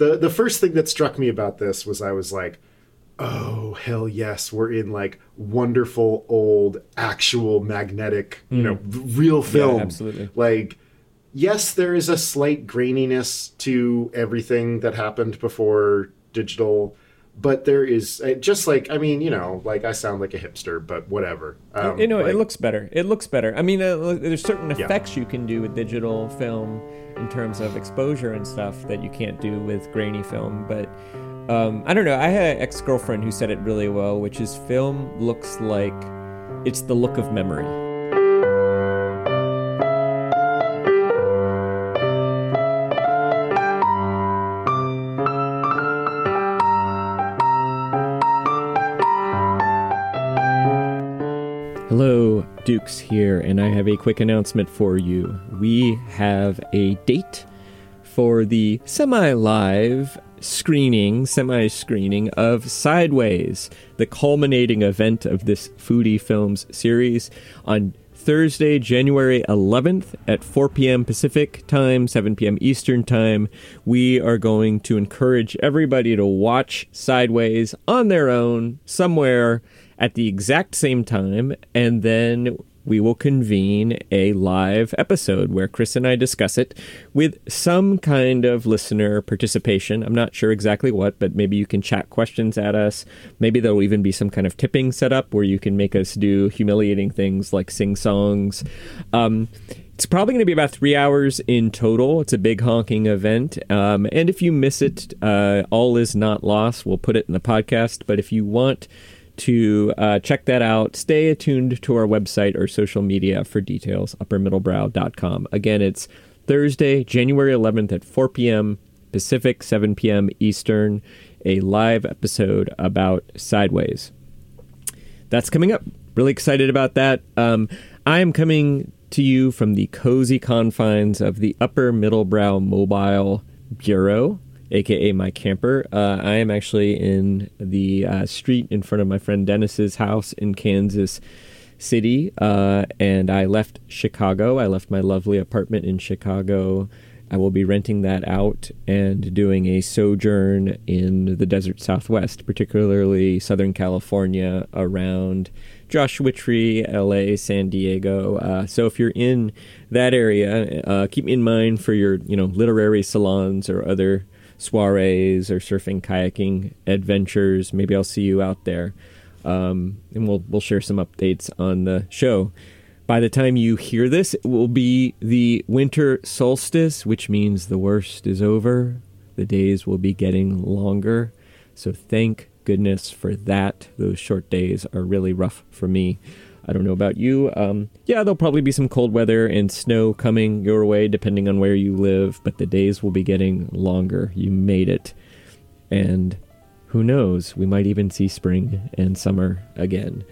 the the first thing that struck me about this was I was like, oh hell yes, we're in like wonderful old actual magnetic, you hmm. know, real film. absolutely. Like yes, there is a slight graininess to everything that happened before digital, but there is uh, just like I mean, you know, like I sound like a hipster, but whatever. Um, you know, like- it looks better. It looks better. I mean, uh, there's certain effects you can do with digital film in terms of exposure and stuff that you can't do with grainy film. But um, I don't know. I had an ex girlfriend who said it really well, which is film looks like it's the look of memory. Here, and I have a quick announcement for you. We have a date for the semi live screening, semi screening of Sideways, the culminating event of this Foodie Films series on Thursday, January 11th at 4 p.m. Pacific time, 7 p.m. Eastern time. We are going to encourage everybody to watch Sideways on their own somewhere at the exact same time, and then we will convene a live episode where Chris and I discuss it with some kind of listener participation. I'm not sure exactly what, but maybe you can chat questions at us. Maybe there'll even be some kind of tipping set up where you can make us do humiliating things like sing songs. Um, it's probably going to be about three hours in total. It's a big honking event. Um, and if you miss it, uh, all is not lost. We'll put it in the podcast. But if you want to uh, check that out, stay attuned to our website or social media for details, uppermiddlebrow.com. Again, it's Thursday, January 11th at 4 p.m. Pacific, 7 p.m. Eastern, a live episode about Sideways that's coming up. Really excited about that. Um, I am coming to you from the cozy confines of the Upper Middlebrow Mobile Bureau, aka my camper. Uh, I am actually in the uh, street in front of my friend Dennis's house in Kansas City, uh, and I left Chicago. I left my lovely apartment in Chicago. I will be renting that out and doing a sojourn in the desert southwest, particularly Southern California, around Joshua Tree, LA, San Diego. Uh, so if you're in that area, uh, keep in mind for your you know literary salons or other soirees or surfing kayaking adventures. Maybe I'll see you out there, um, and we'll we'll share some updates on the show. By the time you hear this, it will be the winter solstice, which means the worst is over. The days will be getting longer. So thank goodness for that. Those short days are really rough for me. I don't know about you. Um, yeah, there'll probably be some cold weather and snow coming your way, depending on where you live, but the days will be getting longer. You made it. And who knows, we might even see spring and summer again.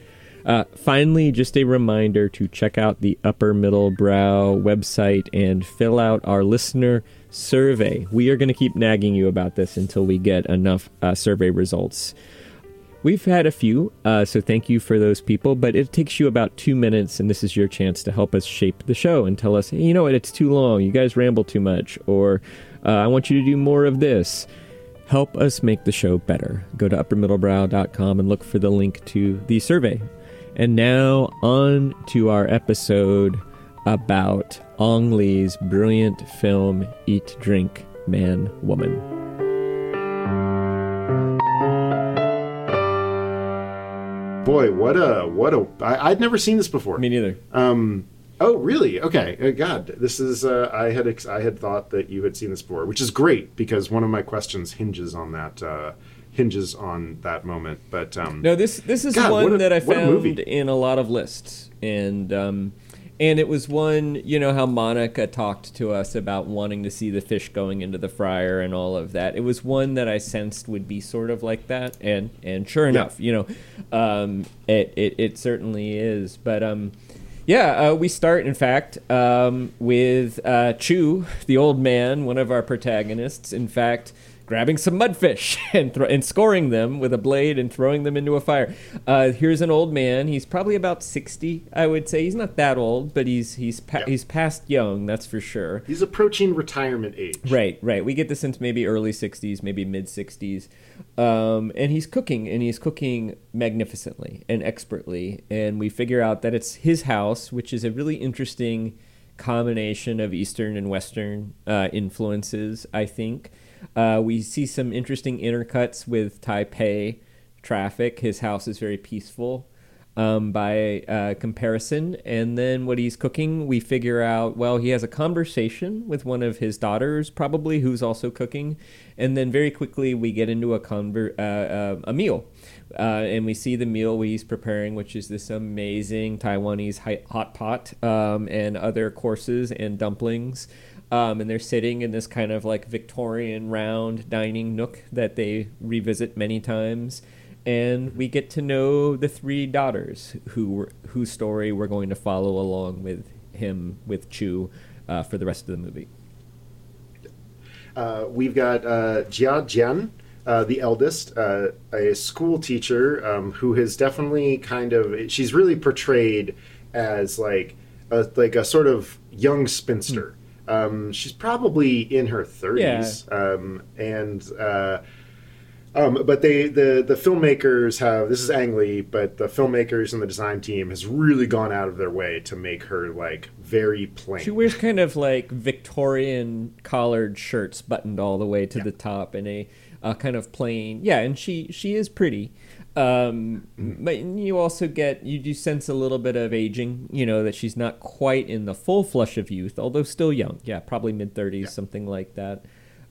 Uh, finally, just a reminder to check out the Upper Middle Brow website and fill out our listener survey. We are going to keep nagging you about this until we get enough uh, survey results. We've had a few, uh, so thank you for those people, but it takes you about two minutes, and this is your chance to help us shape the show and tell us, hey, you know what, it's too long, you guys ramble too much, or uh, I want you to do more of this. Help us make the show better. Go to uppermiddlebrow.com and look for the link to the survey. And now on to our episode about Ang Lee's brilliant film Eat, Drink, Man, Woman. Boy, what a what a I, I'd never seen this before. Me neither. Um, oh, really? Okay. Uh, God, this is. Uh, I had ex- I had thought that you had seen this before, which is great because one of my questions hinges on that. Uh, hinges on that moment. But um, No, this this is God, one a- that I what a movie. found in a lot of lists, and um, and it was one. You know how Monica talked to us about wanting to see the fish going into the fryer and all of that. It was one that I sensed would be sort of like that, and and sure enough, you know, um, it, it it certainly is. But um, yeah, uh, we start in fact um, with uh, Chu, the old man, one of our protagonists. In fact. Grabbing some mudfish and thro- and scoring them with a blade and throwing them into a fire. Uh, here's an old man. He's probably about sixty, I would say. He's not that old, but he's he's pa- Yeah. he's past young, that's for sure. He's approaching retirement age. Right, right. We get this into maybe early 60s, maybe mid 60s. Um, and he's cooking, and he's cooking magnificently and expertly. And we figure out that it's his house, which is a really interesting combination of Eastern and Western uh, influences, I think. Uh, we see some interesting intercuts with Taipei traffic. His house is very peaceful um, by uh, comparison. And then what he's cooking, we figure out, well, he has a conversation with one of his daughters, probably, who's also cooking. And then very quickly, we get into a, conver- uh, uh, a meal. Uh, and we see the meal he's preparing, which is this amazing Taiwanese hot pot um, and other courses and dumplings. Um, and they're sitting in this kind of like Victorian round dining nook that they revisit many times and we get to know the three daughters who were, whose story we're going to follow along with him with Chu uh, for the rest of the movie. Uh, we've got uh, Jia Jian, uh, the eldest, uh, a school teacher um, who has definitely kind of she's really portrayed as like a, like a sort of young spinster. Um, she's probably in her thirties, um, and uh, um, but they the the filmmakers have this is Ang Lee, but the filmmakers and the design team has really gone out of their way to make her like very plain. She wears kind of like Victorian collared shirts buttoned all the way to Yeah. the top and a, a kind of plain yeah, and she she is pretty. Um, but you also get you do sense a little bit of aging, you know, that she's not quite in the full flush of youth, although still young. Yeah, probably mid thirties, something like that.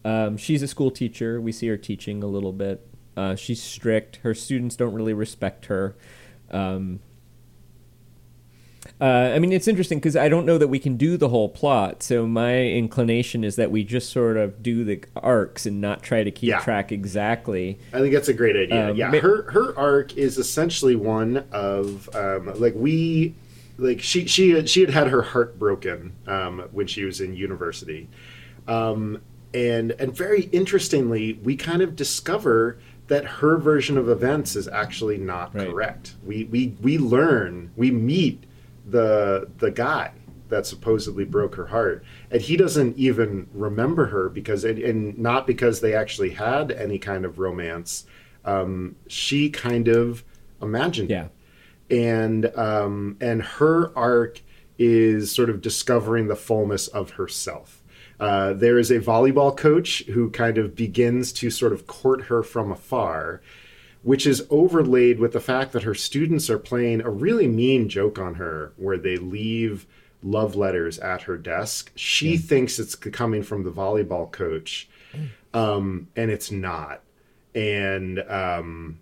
Um, she's a school teacher. We see her teaching a little bit. Uh, she's strict. Her students don't really respect her. Um, uh, I mean, it's interesting because I don't know that we can do the whole plot. So my inclination is that we just sort of do the arcs and not try to keep Yeah. track exactly. I think that's a great idea. Um, yeah, ma- her her arc is essentially one of um, like we like she she had, she had had her heart broken um, when she was in university, um, and and very interestingly, we kind of discover that her version of events is actually not Right. correct. We we we learn we meet the the guy that supposedly broke her heart and he doesn't even remember her because and, and not because they actually had any kind of romance um, she kind of imagined Yeah. it. and um, and her arc is sort of discovering the fullness of herself uh, there is a volleyball coach who kind of begins to sort of court her from afar which is overlaid with the fact that her students are playing a really mean joke on her where they leave love letters at her desk. She thinks it's coming from the volleyball coach, um, and it's not. And um,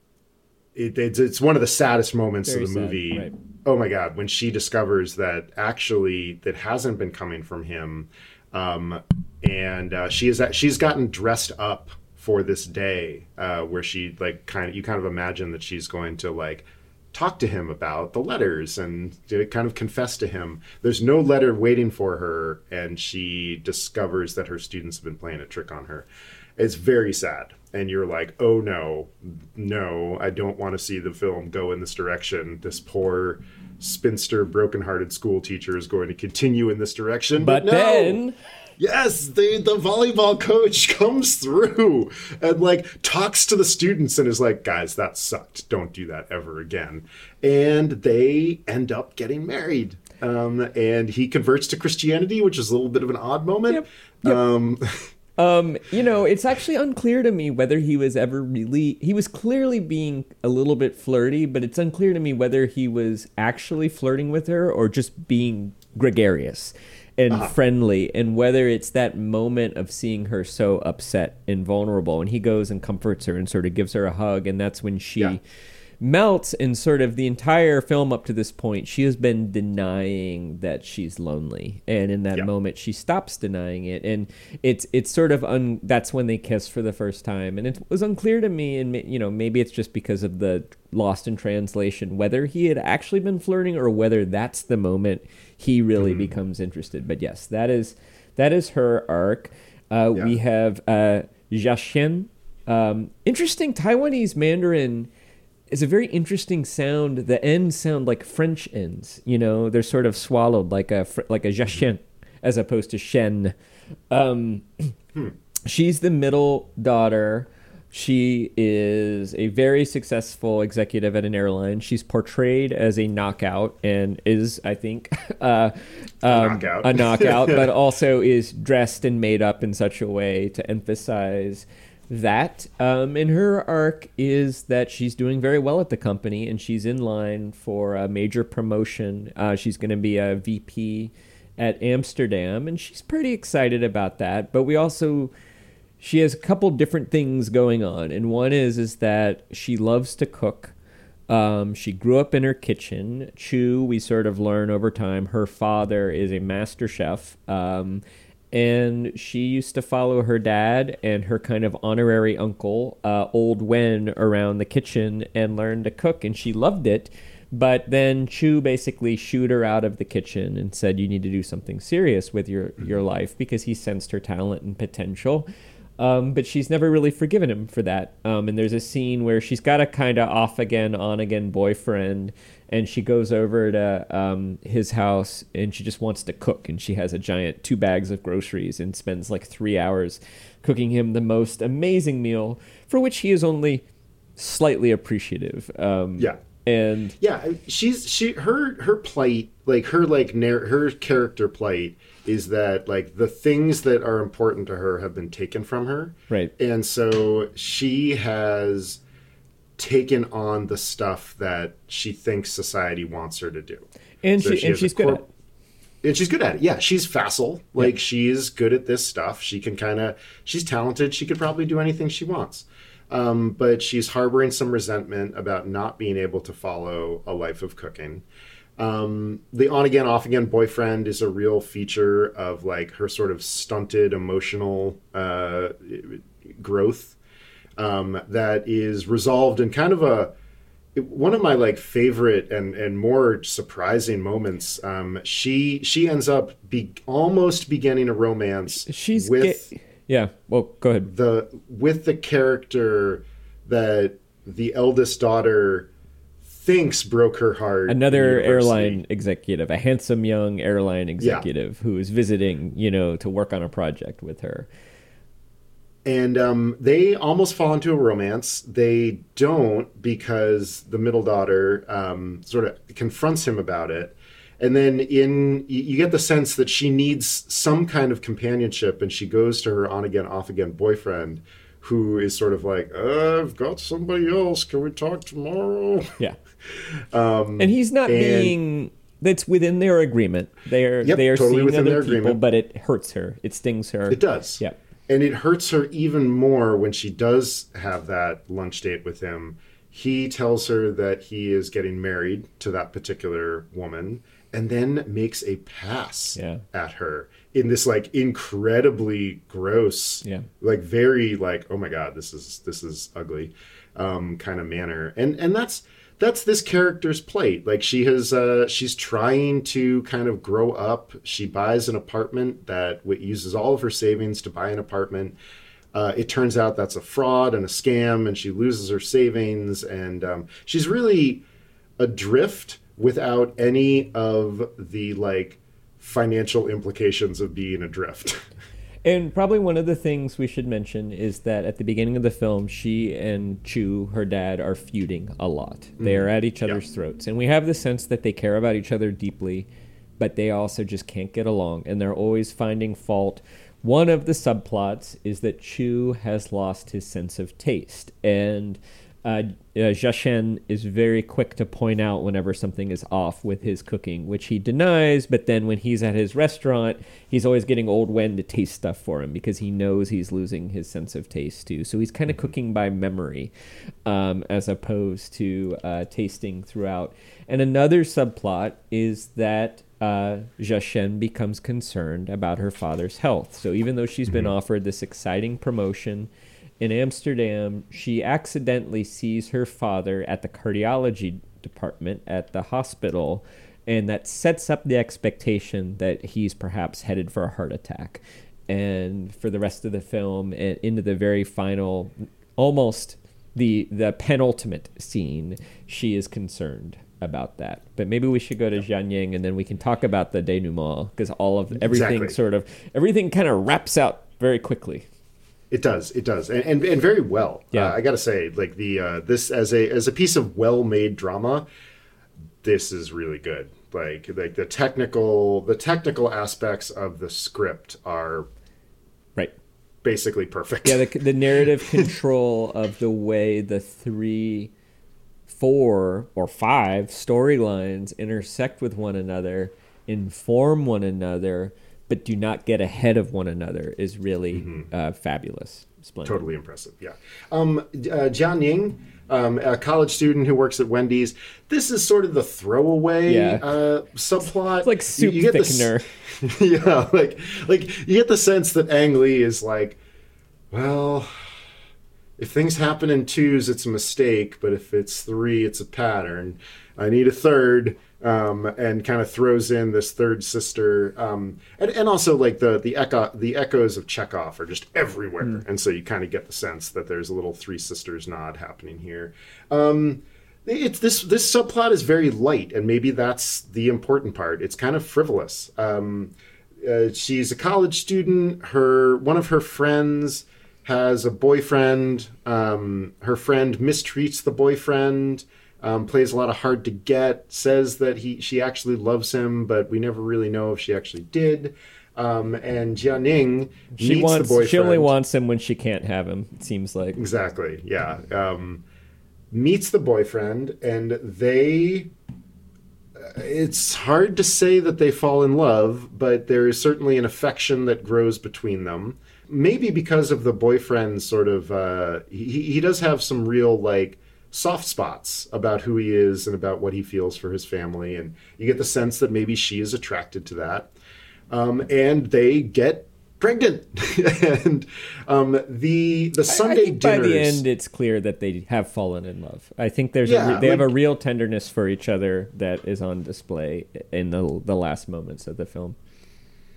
it, it's, it's one of the saddest moments Very of the sad, movie. right. Oh my God, when she discovers that actually that hasn't been coming from him. Um, and uh, she is she's gotten dressed up for this day uh, where she like kind of you kind of imagine that she's going to like talk to him about the letters and kind of confess to him. There's no letter waiting for her and she discovers that her students have been playing a trick on her. It's very sad and you're like oh no. No i don't want to see the film go in this direction. This poor spinster brokenhearted school teacher is going to continue in this direction. But no! then Yes, the the volleyball coach comes through and like talks to the students and is like, "Guys, that sucked. Don't do that ever again." And they end up getting married. Um, and he converts to Christianity, which is a little bit of an odd moment. Yep. Yep. Um, Um, you know, it's actually unclear to me whether he was ever really. He was clearly being a little bit flirty, but it's unclear to me whether he was actually flirting with her or just being gregarious and uh-huh. friendly, and whether it's that moment of seeing her so upset and vulnerable. And he goes and comforts her and sort of gives her a hug, and that's when she. Yeah. melts and sort of the entire film up to this point she has been denying that she's lonely and in that Yeah. moment she stops denying it and it's it's sort of un that's when they kiss for the first time and it was unclear to me and you know maybe it's just because of the lost in translation whether he had actually been flirting or whether that's the moment he really becomes interested but yes that is that is her arc uh, we have uh. Um, interesting Taiwanese Mandarin is a very interesting sound. The ends sound like French ends. You know, they're sort of swallowed like a like a Jiaxian as opposed to Shen. Um, She's the middle daughter. She is a very successful executive at an airline. She's portrayed as a knockout and is, I think, uh, um, knockout. a knockout, but also is dressed and made up in such a way to emphasize that. Um, and her arc is that she's doing very well at the company and she's in line for a major promotion. Uh, she's going to be a VP at Amsterdam, and she's pretty excited about that. But we also she has a couple different things going on, and one is is that she loves to cook. Um, she grew up in her kitchen. Chu, we sort of learn over time, her father is a master chef. Um, and she used to follow her dad and her kind of honorary uncle, uh, Old Wen, around the kitchen and learned to cook, and she loved it. But then Chu basically shooed her out of the kitchen and said, "You need to do something serious with your your life," because he sensed her talent and potential. Um, but she's never really forgiven him for that. Um, and there's a scene where she's got a kind of off again, on again boyfriend, and she goes over to um, his house and she just wants to cook. And she has a giant two bags of groceries and spends like three hours cooking him the most amazing meal for which he is only slightly appreciative. Um, Yeah. And Yeah, she's she her her plight, like her like narr- her character plight is that like the things that are important to her have been taken from her. Right. And so she has taken on the stuff that she thinks society wants her to do. and So she, she and she's good at it. And she's good at it. Yeah, she's facile. Like she's good at this stuff. She can kind of she's talented. She could probably do anything she wants. Um, but she's harboring some resentment about not being able to follow a life of cooking. Um, the on again, off again boyfriend is a real feature of like her sort of stunted emotional uh, growth um, that is resolved in kind of a one of my like favorite and and more surprising moments. Um, she she ends up be almost beginning a romance. She's with ga- yeah. Well, go ahead. the with the character that the eldest daughter thinks broke her heart. Another airline executive, a handsome young airline executive who is visiting, you know, to work on a project with her. and um, they almost fall into a romance. They don't because the middle daughter um, sort of confronts him about it, and then in you you get the sense that she needs some kind of companionship, and she goes to her on again, off again boyfriend, who is sort of like, uh, "I've got somebody else. Can we talk tomorrow?" Yeah. and he's not Um, and- being that's within their agreement. They are Yep, they are totally seeing within other their people, agreement. but it hurts her. It stings her. It does. Yeah. And it hurts her even more when she does have that lunch date with him. He tells her that he is getting married to that particular woman and then makes a pass Yeah. at her in this like incredibly gross Yeah. like very like oh my god this is this is ugly um kind of manner and and that's that's this character's plate like she has uh she's trying to kind of grow up she buys an apartment that uses all of her savings to buy an apartment uh, it turns out that's a fraud and a scam and she loses her savings and um, she's really adrift without any of the like financial implications of being adrift And probably one of the things we should mention is that at the beginning of the film, she and Chu, her dad, are feuding a lot. Mm-hmm. They are at each other's throats. And we have the sense that they care about each other deeply, but they also just can't get along. And they're always finding fault. One of the subplots is that Chu has lost his sense of taste. And uh, uh, Jiaxian is very quick to point out whenever something is off with his cooking, which he denies. But then when he's at his restaurant, he's always getting Old Wen to taste stuff for him because he knows he's losing his sense of taste too. So he's kind of cooking by memory um, as opposed to uh, tasting throughout. And another subplot is that uh, Jiaxian becomes concerned about her father's health. So even though she's been offered this exciting promotion, in Amsterdam, she accidentally sees her father at the cardiology department at the hospital, and that sets up the expectation that he's perhaps headed for a heart attack. and for the rest of the film and into the very final, almost the the penultimate scene, she is concerned about that. But maybe we should go to Jianing and then we can talk about the denouement because all of everything Exactly. sort of everything kind of wraps out very quickly. It does. It does, and and, and very well. Yeah. uh, I gotta say, like the uh, this as a as a piece of well made drama, this is really good. Like like the technical the technical aspects of the script are Right. basically perfect. Yeah, the, the narrative control of the way the three, four, or five storylines intersect with one another, inform one another, but do not get ahead of one another is really uh, fabulous. Splendid. totally impressive. Yeah. Um, uh, Jianing, um, a college student who works at Wendy's. This is sort of the throwaway Yeah. uh, subplot. It's like soup You- you get this- thickener. yeah, like like you get the sense that Ang Lee is like, well, if things happen in twos, it's a mistake, but if it's three, it's a pattern. I need a third, um, and kind of throws in this third sister, um, and and also like the the echo the echoes of Chekhov are just everywhere, and so you kind of get the sense that there's a little three sisters nod happening here. Um, it's this this subplot is very light, and maybe that's the important part. It's kind of frivolous. Um, uh, she's a college student. Her one of her friends has a boyfriend. Um, her friend mistreats the boyfriend. Um, plays a lot of hard to get. Says that he she actually loves him, but we never really know if she actually did. Um, and Jianing She meets wants. the boyfriend. She only wants him when she can't have him. It seems like. Exactly. Yeah. Um, meets the boyfriend, and they. uh, It's hard to say that they fall in love, but there is certainly an affection that grows between them. Maybe because of the boyfriend's sort of. Uh, he, he does have some real, like, soft spots about who he is and about what he feels for his family. And you get the sense that maybe she is attracted to that um, and they get pregnant. and um, the the I Sunday think by the end, it's clear that they have fallen in love. I think there's a re- they have a real tenderness for each other that is on display in the the last moments of the film.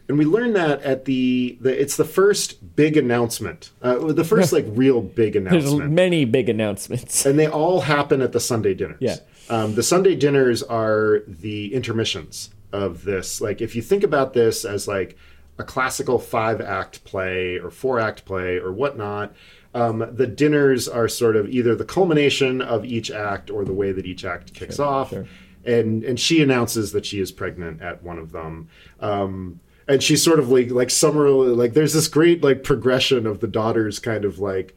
And we learn that at the, the it's the first big announcement, uh, the first like real big announcement There's many big announcements. and they all happen at the Sunday dinners. Yeah. Um, the Sunday dinners are the intermissions of this. Like, if you think about this as like a classical five act play or four act play or whatnot, um, the dinners are sort of either the culmination of each act or the way that each act kicks off. sure. And and she announces that she is pregnant at one of them. Um, and she's sort of like like summarily like there's this great like progression of the daughters kind of like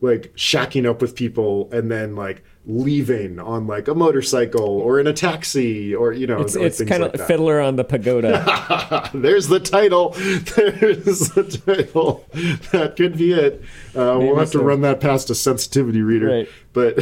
like shacking up with people and then like leaving on like a motorcycle or in a taxi or you know It's, like it's kind like of that. Fiddler on the Pagoda. There's the title. There's the title. That could be it. Uh, we'll have to run that past a sensitivity reader. Right. But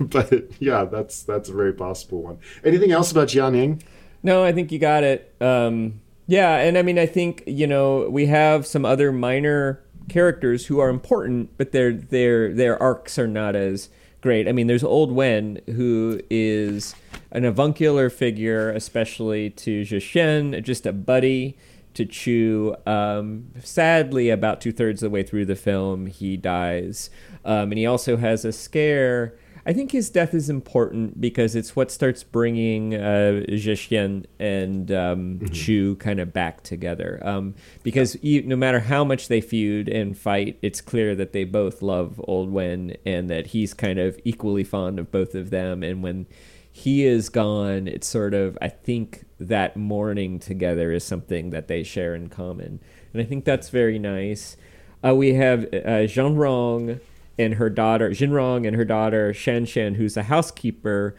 but yeah, that's that's a very possible one. Anything else about Jianing? No, I think you got it. Um, yeah, and I mean, I think you know we have some other minor characters who are important, but their their their arcs are not as great. I mean, there's Old Wen, who is an avuncular figure, especially to Zhishen, just a buddy to Chu. Um, sadly, about two thirds of the way through the film, he dies, um, and he also has a scare. I think his death is important because it's what starts bringing uh, and um, Chu kind of back together. Um, because you, no matter how much they feud and fight, it's clear that they both love Old Wen and that he's kind of equally fond of both of them. And when he is gone, it's sort of, I think that mourning together is something that they share in common. And I think that's very nice. Uh, we have uh, Zhang Rong and her daughter, Jinrong and her daughter, Shan Shan, who's a housekeeper.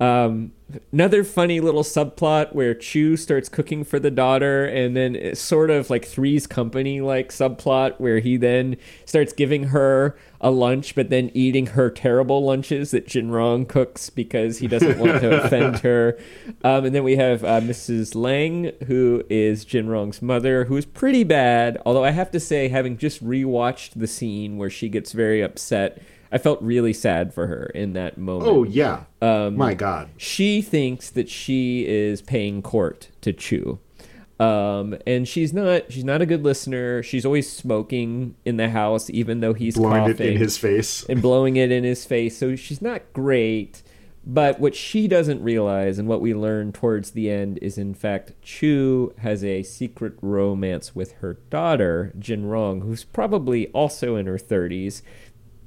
Um, another funny little subplot where Chu starts cooking for the daughter, and then it's sort of like Three's Company like subplot where he then starts giving her a lunch, but then eating her terrible lunches that Jinrong cooks because he doesn't want to offend her. Um, and then we have uh, Mrs. Lang, who is Jinrong's mother, who is pretty bad. Although I have to say, having just rewatched the scene where she gets very upset, I felt really sad for her in that moment. Oh yeah. Um, My God. She thinks that she is paying court to Chu. Um, and she's not she's not a good listener. She's always smoking in the house, even though he's blowing coughing it in his face. and blowing it in his face. So she's not great. But what she doesn't realize, and what we learn towards the end, is in fact Chu has a secret romance with her daughter, Jin Rong, who's probably also in her 30s.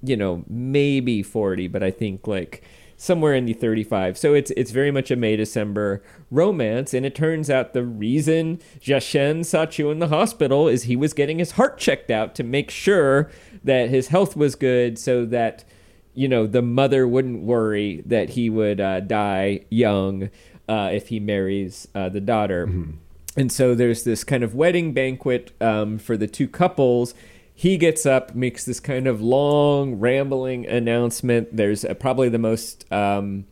You know, maybe 40, but I think like somewhere in the 35. So it's it's very much a May December romance, and it turns out the reason Jiashen saw Chu in the hospital is he was getting his heart checked out to make sure that his health was good, so that you know the mother wouldn't worry that he would uh, die young uh, if he marries uh, the daughter. And so there's this kind of wedding banquet um, for the two couples. He gets up, makes this kind of long, rambling announcement. There's uh, probably the most um,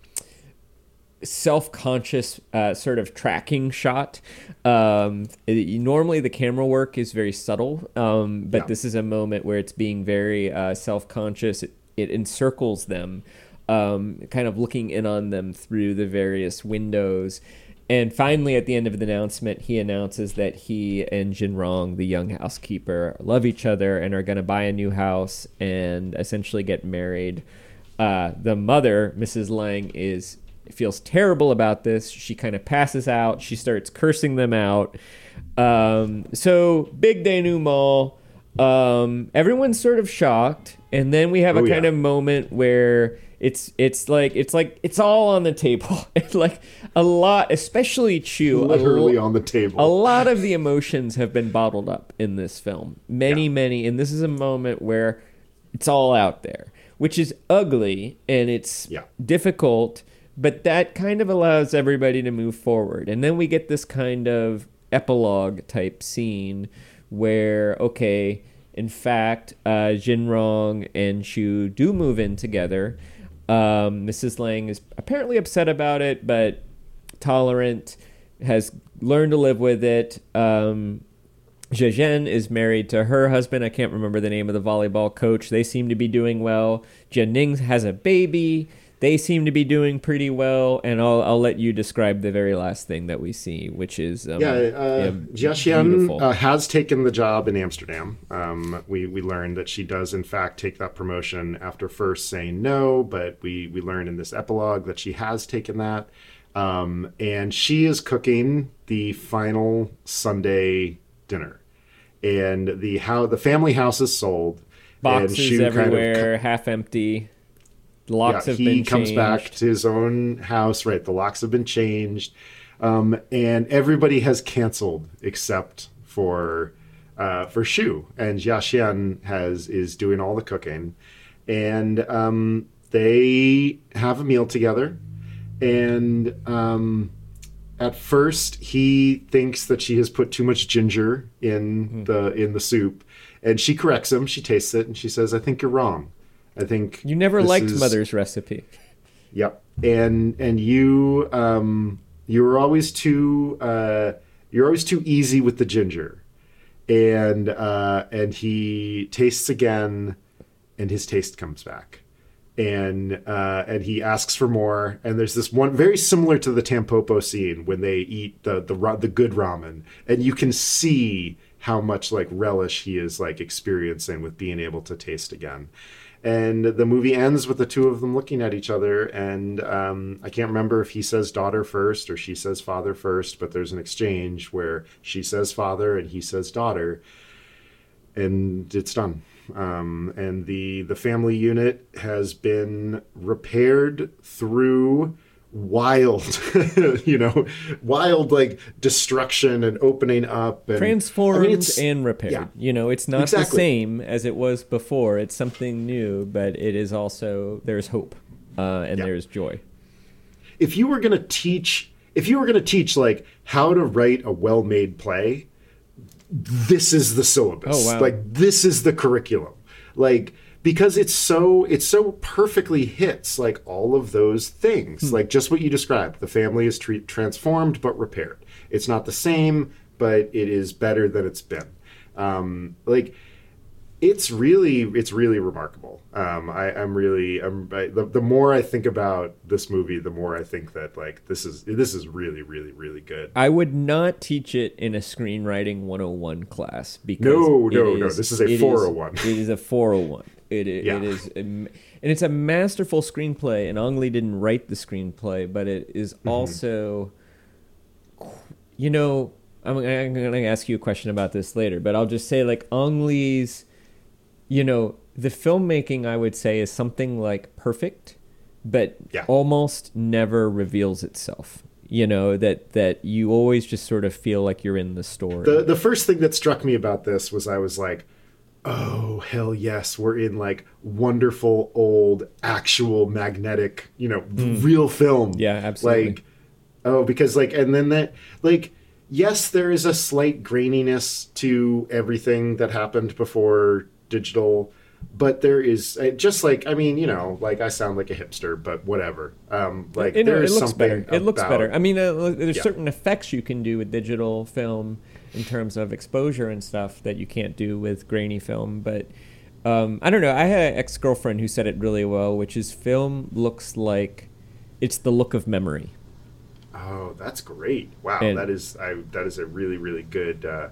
self-conscious uh, sort of tracking shot. Um, it- normally, the camera work is very subtle, um, but Yeah. this is a moment where it's being very uh, self-conscious. It, it encircles them, um, kind of looking in on them through the various windows. And finally, at the end of the announcement, he announces that he and Jin Rong, the young housekeeper, love each other and are going to buy a new house and essentially get married. Uh, the mother, Mrs. Lang, is feels terrible about this. She kind of passes out. She starts cursing them out. Um, so big denouement. Um, everyone's sort of shocked, and then we have a Oh, kind yeah. of moment where it's it's like it's like it's all on the table. It's like a lot, especially Chu, Literally lo- on the table. a lot of the emotions have been bottled up in this film. Many, Yeah. many, and this is a moment where it's all out there, which is ugly and it's Yeah. difficult, but that kind of allows everybody to move forward. And then we get this kind of epilogue type scene where, okay, in fact, uh, Jinrong and Shu do move in together. Um, Mrs. Lang is apparently upset about it, but tolerant, has learned to live with it. Um, Zhezhen is married to her husband. I can't remember the name of the volleyball coach. They seem to be doing well. Jianing has a baby. They seem to be doing pretty well. And I'll, I'll let you describe the very last thing that we see, which is um, yeah, uh, Jiaxian uh, has taken the job in Amsterdam. Um, we we learned that she does in fact take that promotion after first saying no, but we we learn in this epilogue that she has taken that, um, and she is cooking the final Sunday dinner, and the how the family house is sold. and boxes Shu kind of everywhere, half empty. Locks yeah, have he been comes changed. back to his own house. Right, the locks have been changed, um, and everybody has canceled except for uh, for Shu and Jiaxian has is doing all the cooking, and um, they have a meal together, and um, at first he thinks that she has put too much ginger in Hmm. the in the soup, and she corrects him. She tastes it and she says, "I think you're wrong." I think You never liked is- Mother's recipe. Yep. And and you um you were always too uh you're always too easy with the ginger. And uh and he tastes again and his taste comes back. And uh and he asks for more and there's this one very similar to the Tampopo scene when they eat the the the good ramen and you can see how much like relish he is like experiencing with being able to taste again and the movie ends with the two of them looking at each other. And um, i can't remember if he says daughter first or she says father first but there's an exchange where she says father and he says daughter. And it's done. Um, and the the family unit has been repaired through wild you know wild like destruction and opening up and Transformed I mean, and repaired. yeah. You know, it's not exactly. the same as it was before. It's something new, but it is also there's hope uh, and Yeah. there's joy. if you were going to teach if you were going to teach like how to write a well-made play this is the syllabus Oh, wow. like this is the curriculum like because it's so it so perfectly hits like all of those things Hmm. like just what you described the family is tre- transformed but repaired it's not the same but it is better than it's been um, like it's really it's really remarkable. Um, I, I'm really I'm, I, the, the more I think about this movie, the more I think that like this is this is really really really good. I would not teach it in a screenwriting 101 class because No, no, no, this is a it 401. it is a 401. It, i- Yeah. it is, and it's a masterful screenplay. And Ang Lee didn't write the screenplay, but it is Mm-hmm. also, you know, I'm, I'm going to ask you a question about this later, but I'll just say like Ang Lee's, you know, the filmmaking I would say is something like perfect, but Yeah. almost never reveals itself. You know that that you always just sort of feel like you're in the story. The the first thing that struck me about this was I was like, oh hell yes, we're in like wonderful old actual magnetic, you know, real film. Yeah, absolutely. Like oh, because like and then that like yes, there is a slight graininess to everything that happened before digital, but there is uh, just like I mean, you know, like I sound like a hipster, but whatever. Um, like it, there it is looks something better. It looks better. I mean, uh, there's Yeah. certain effects you can do with digital film in terms of exposure and stuff that you can't do with grainy film. But um, I don't know. I had an ex girlfriend who said it really well, which is film looks like it's the look of memory. Oh, that's great! Wow, And- that is I, that is a really really good. Uh,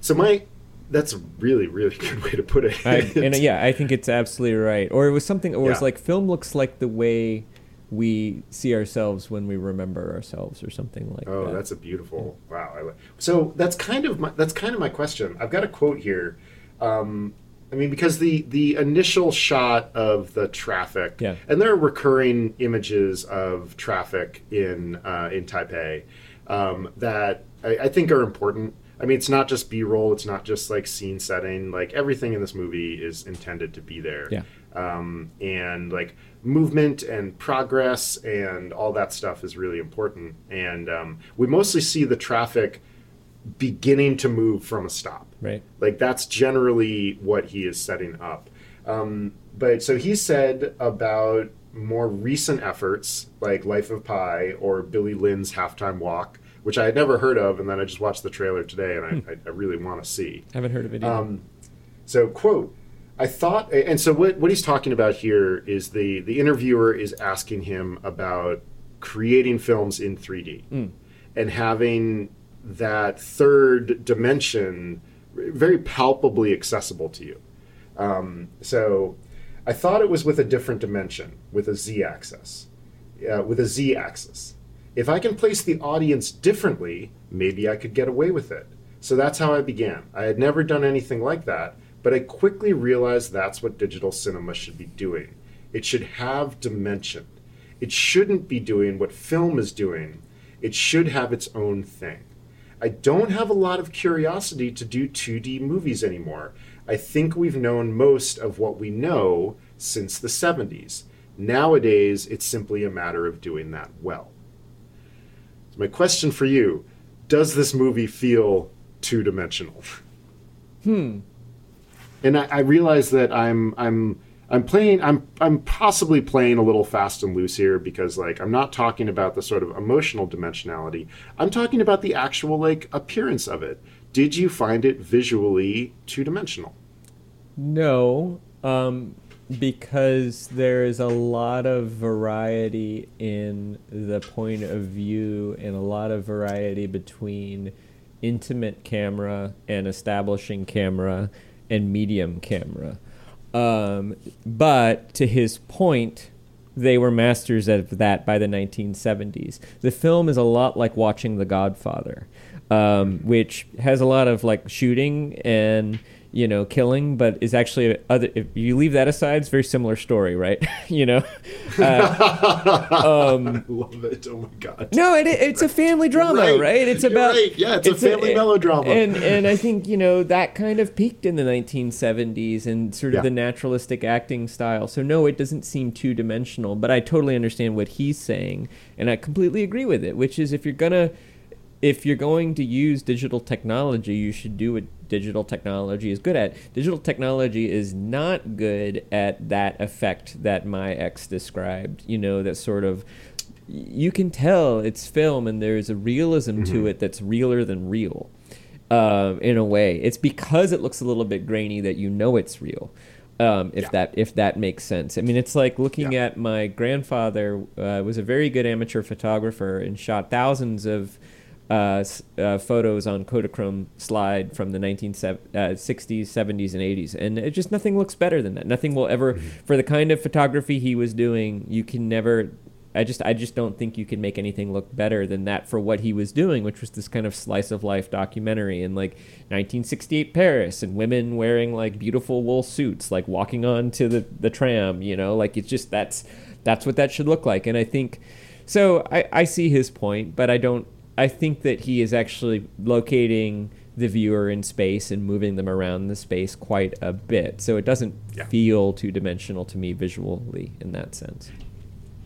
so my that's a really really good way to put it. I, and yeah, I think it's absolutely right. Or it was something. Or it's Yeah. like film looks like the way we see ourselves when we remember ourselves, or something like Oh, that. Oh, that's a beautiful wow. So that's kind of my that's kind of my question. I've got a quote here. Um, I mean, because the the initial shot of the traffic, Yeah. and there are recurring images of traffic in uh, in Taipei um, that I, I think are important. I mean, it's not just B roll. It's not just like scene setting. Like everything in this movie is intended to be there. Yeah. Um, and like movement and progress and all that stuff is really important. And um, we mostly see the traffic beginning to move from a stop. right. Like that's generally what he is setting up. Um, but so he said about more recent efforts like Life of Pi or Billy Lynn's Halftime Walk, which I had never heard of, and then I just watched the trailer today, and I, I, I really want to see. Haven't heard of it. Um, so, quote, I thought, and so what, what he's talking about here is the, the interviewer is asking him about creating films in 3D and having that third dimension very palpably accessible to you. Um, so, I thought it was with a different dimension, with a z axis, uh, with a z axis. If I can place the audience differently, maybe I could get away with it. So that's how I began. I had never done anything like that, but I quickly realized that's what digital cinema should be doing. It should have dimension. It shouldn't be doing what film is doing. It should have its own thing. I don't have a lot of curiosity to do 2D movies anymore. I think we've known most of what we know since the 70s. Nowadays, it's simply a matter of doing that well. So my question for you does this movie feel two dimensional? hmm. And I, I realize that I'm I'm I'm playing I'm I'm possibly playing a little fast and loose here because like I'm not talking about the sort of emotional dimensionality. I'm talking about the actual like appearance of it. Did you find it visually two dimensional? No, um, because there is a lot of variety in the point of view and a lot of variety between intimate camera and establishing camera and medium camera. Um, but to his point, they were masters of that by the 1970s. The film is a lot like watching The Godfather, um, which has a lot of like shooting and you know killing, but is actually other. If you leave that aside, it's a very similar story, right? you know, uh, I love it. Oh my god. no, it, it's a family drama, right. right. It's You're about right. Yeah, it's a family melodrama. and and I think you know that kind of peaked in the 1970s and sort of Yeah. the naturalistic acting style. So no, it doesn't seem two dimensional, but I totally understand what he's saying, and I completely agree with it. Which is if you're gonna if you're going to use digital technology, you should do what digital technology is good at. Digital technology is not good at that effect that my ex described. You know, that sort of you can tell it's film and there's a realism to it that's realer than real. um, in a way. It's because it looks a little bit grainy that you know it's real. Um, if Yeah. that if that makes sense. I mean, it's like looking Yeah. at my grandfather uh, was a very good amateur photographer and shot thousands of uh, uh, photos on Kodachrome slide from the 1960s, uh, 60s, 70s, and 80s, and it just nothing looks better than that. Nothing will ever, for the kind of photography he was doing, you can never. I just, I just don't think you can make anything look better than that for what he was doing, which was this kind of slice of life documentary in like 1968 Paris and women wearing like beautiful wool suits, like walking onto the the tram. You know, like it's just that's that's what that should look like. And I think so. I I see his point, but I don't. I think that he is actually locating the viewer in space and moving them around the space quite a bit. So it doesn't Yeah. feel two dimensional to me visually in that sense.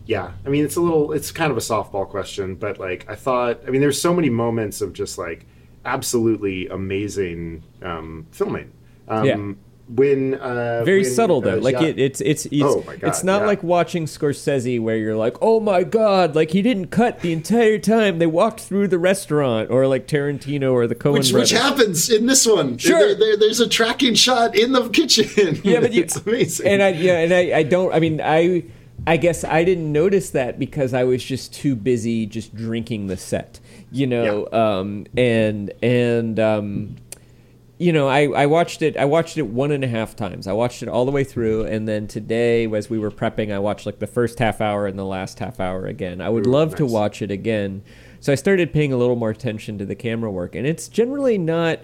Yeah, I mean, it's a little, it's kind of a softball question, but like, I thought, I mean, there's so many moments of just like absolutely amazing um, filming. Um, Yeah. When uh, Very when, subtle though. uh, like Ja- it, it's it's it's Oh God, it's not yeah. like watching Scorsese where you're like, oh my god, like he didn't cut the entire time they walked through the restaurant, or like Tarantino or the Coen which, brothers. which happens in this one. Sure. There- there- there's a tracking shot in the kitchen. Yeah, but you, it's amazing. And I yeah, and I, I don't. I mean, I I guess I didn't notice that because I was just too busy just drinking the set, you know. Um, and and um, you know, I, I watched it. I watched it one and a half times. I watched it all the way through, and then today, as we were prepping, I watched like the first half hour and the last half hour again. I would Ooh, love to watch it again. So I started paying a little more attention to the camera work, and it's generally not.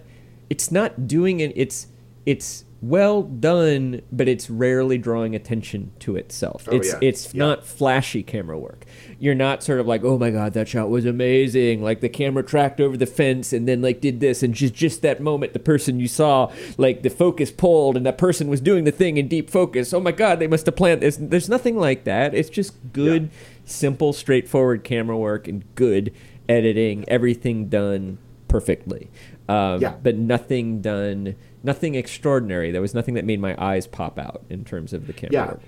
It's not doing it. It's it's well done, but it's rarely drawing attention to itself. Oh, it's yeah. it's Yeah. not flashy camera work. You're not sort of like, oh my god, that shot was amazing. Like the camera tracked over the fence and then like did this, and just just that moment, the person you saw, like the focus pulled, and that person was doing the thing in deep focus. Oh my god, they must have planned this. There's nothing like that. It's just good, simple, straightforward camera work and good editing. Everything done perfectly. Um, Yeah. But nothing done, nothing extraordinary. There was nothing that made my eyes pop out in terms of the camera yeah. work.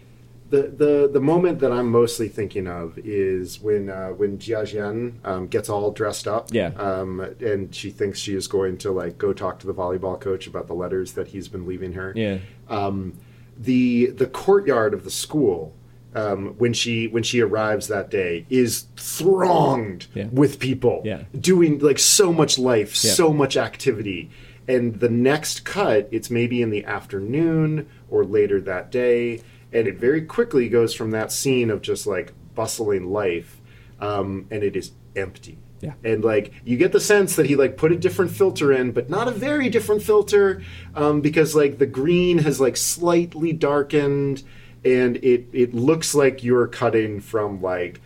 The, the the moment that I'm mostly thinking of is when uh, when Jia Jian um, gets all dressed up, Yeah. um, and she thinks she is going to like go talk to the volleyball coach about the letters that he's been leaving her. Yeah. um, the the courtyard of the school um, when she when she arrives that day is thronged Yeah. with people Yeah. doing like so much life Yeah. so much activity and the next cut it's maybe in the afternoon or later that day and it very quickly goes from that scene of just like bustling life um, and it is empty Yeah. and like you get the sense that he like put a different filter in but not a very different filter um, because like the green has like slightly darkened and it it looks like you're cutting from like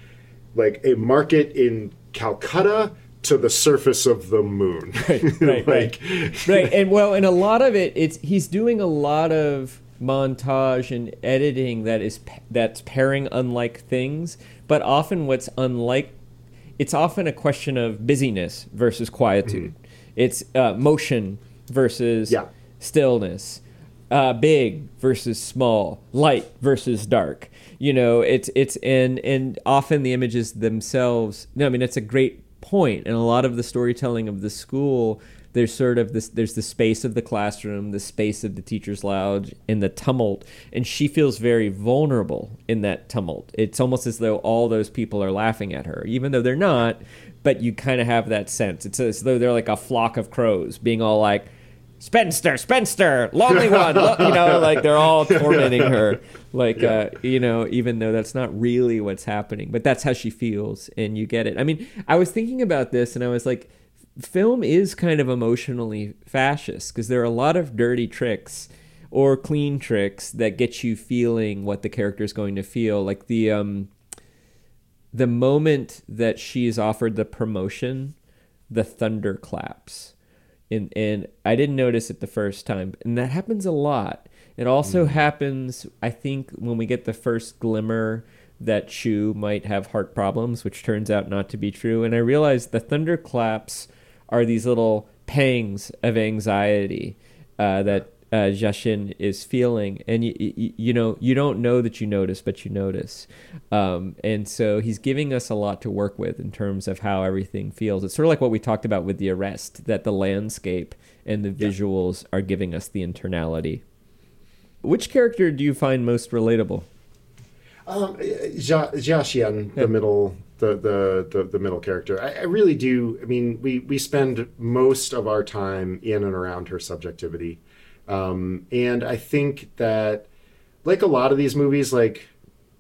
like a market in calcutta to the surface of the moon. Right, right, like right and well and a lot of it it's he's doing a lot of montage and editing that is that's pairing unlike things but often what's unlike it's often a question of busyness versus quietude. It's uh, motion versus Yeah. stillness uh, big versus small light versus dark. You know it's it's and and often the images themselves no i mean it's a great point. point and a lot of the storytelling of the school there's sort of this there's the space of the classroom the space of the teacher's lounge and the tumult. And she feels very vulnerable in that tumult. It's almost as though all those people are laughing at her even though they're not but you kind of have that sense. It's as though they're like a flock of crows being all like Spencer, Spencer, lonely one, lo-" you know, like they're all tormenting her, like uh, you know, even though that's not really what's happening, but that's how she feels, and you get it. I mean, I was thinking about this, and I was like, film is kind of emotionally fascist because there are a lot of dirty tricks or clean tricks that get you feeling what the character is going to feel, like the um, the moment that she is offered the promotion, the thunder claps. And, and I didn't notice it the first time. And that happens a lot. It also happens, I think, when we get the first glimmer that Chu might have heart problems, which turns out not to be true. And I realized the thunderclaps are these little pangs of anxiety uh, that uh, Jashin is feeling, and you, you you know you don't know that you notice, but you notice, um, and so he's giving us a lot to work with in terms of how everything feels. It's sort of like what we talked about with the arrest, that the landscape and the visuals are giving us the internality. Which character do you find most relatable? Um, Jia, Jia Xian, the middle, the, the the the middle character. I, I really do. I mean, we we spend most of our time in and around her subjectivity, um, and I think that, like a lot of these movies, like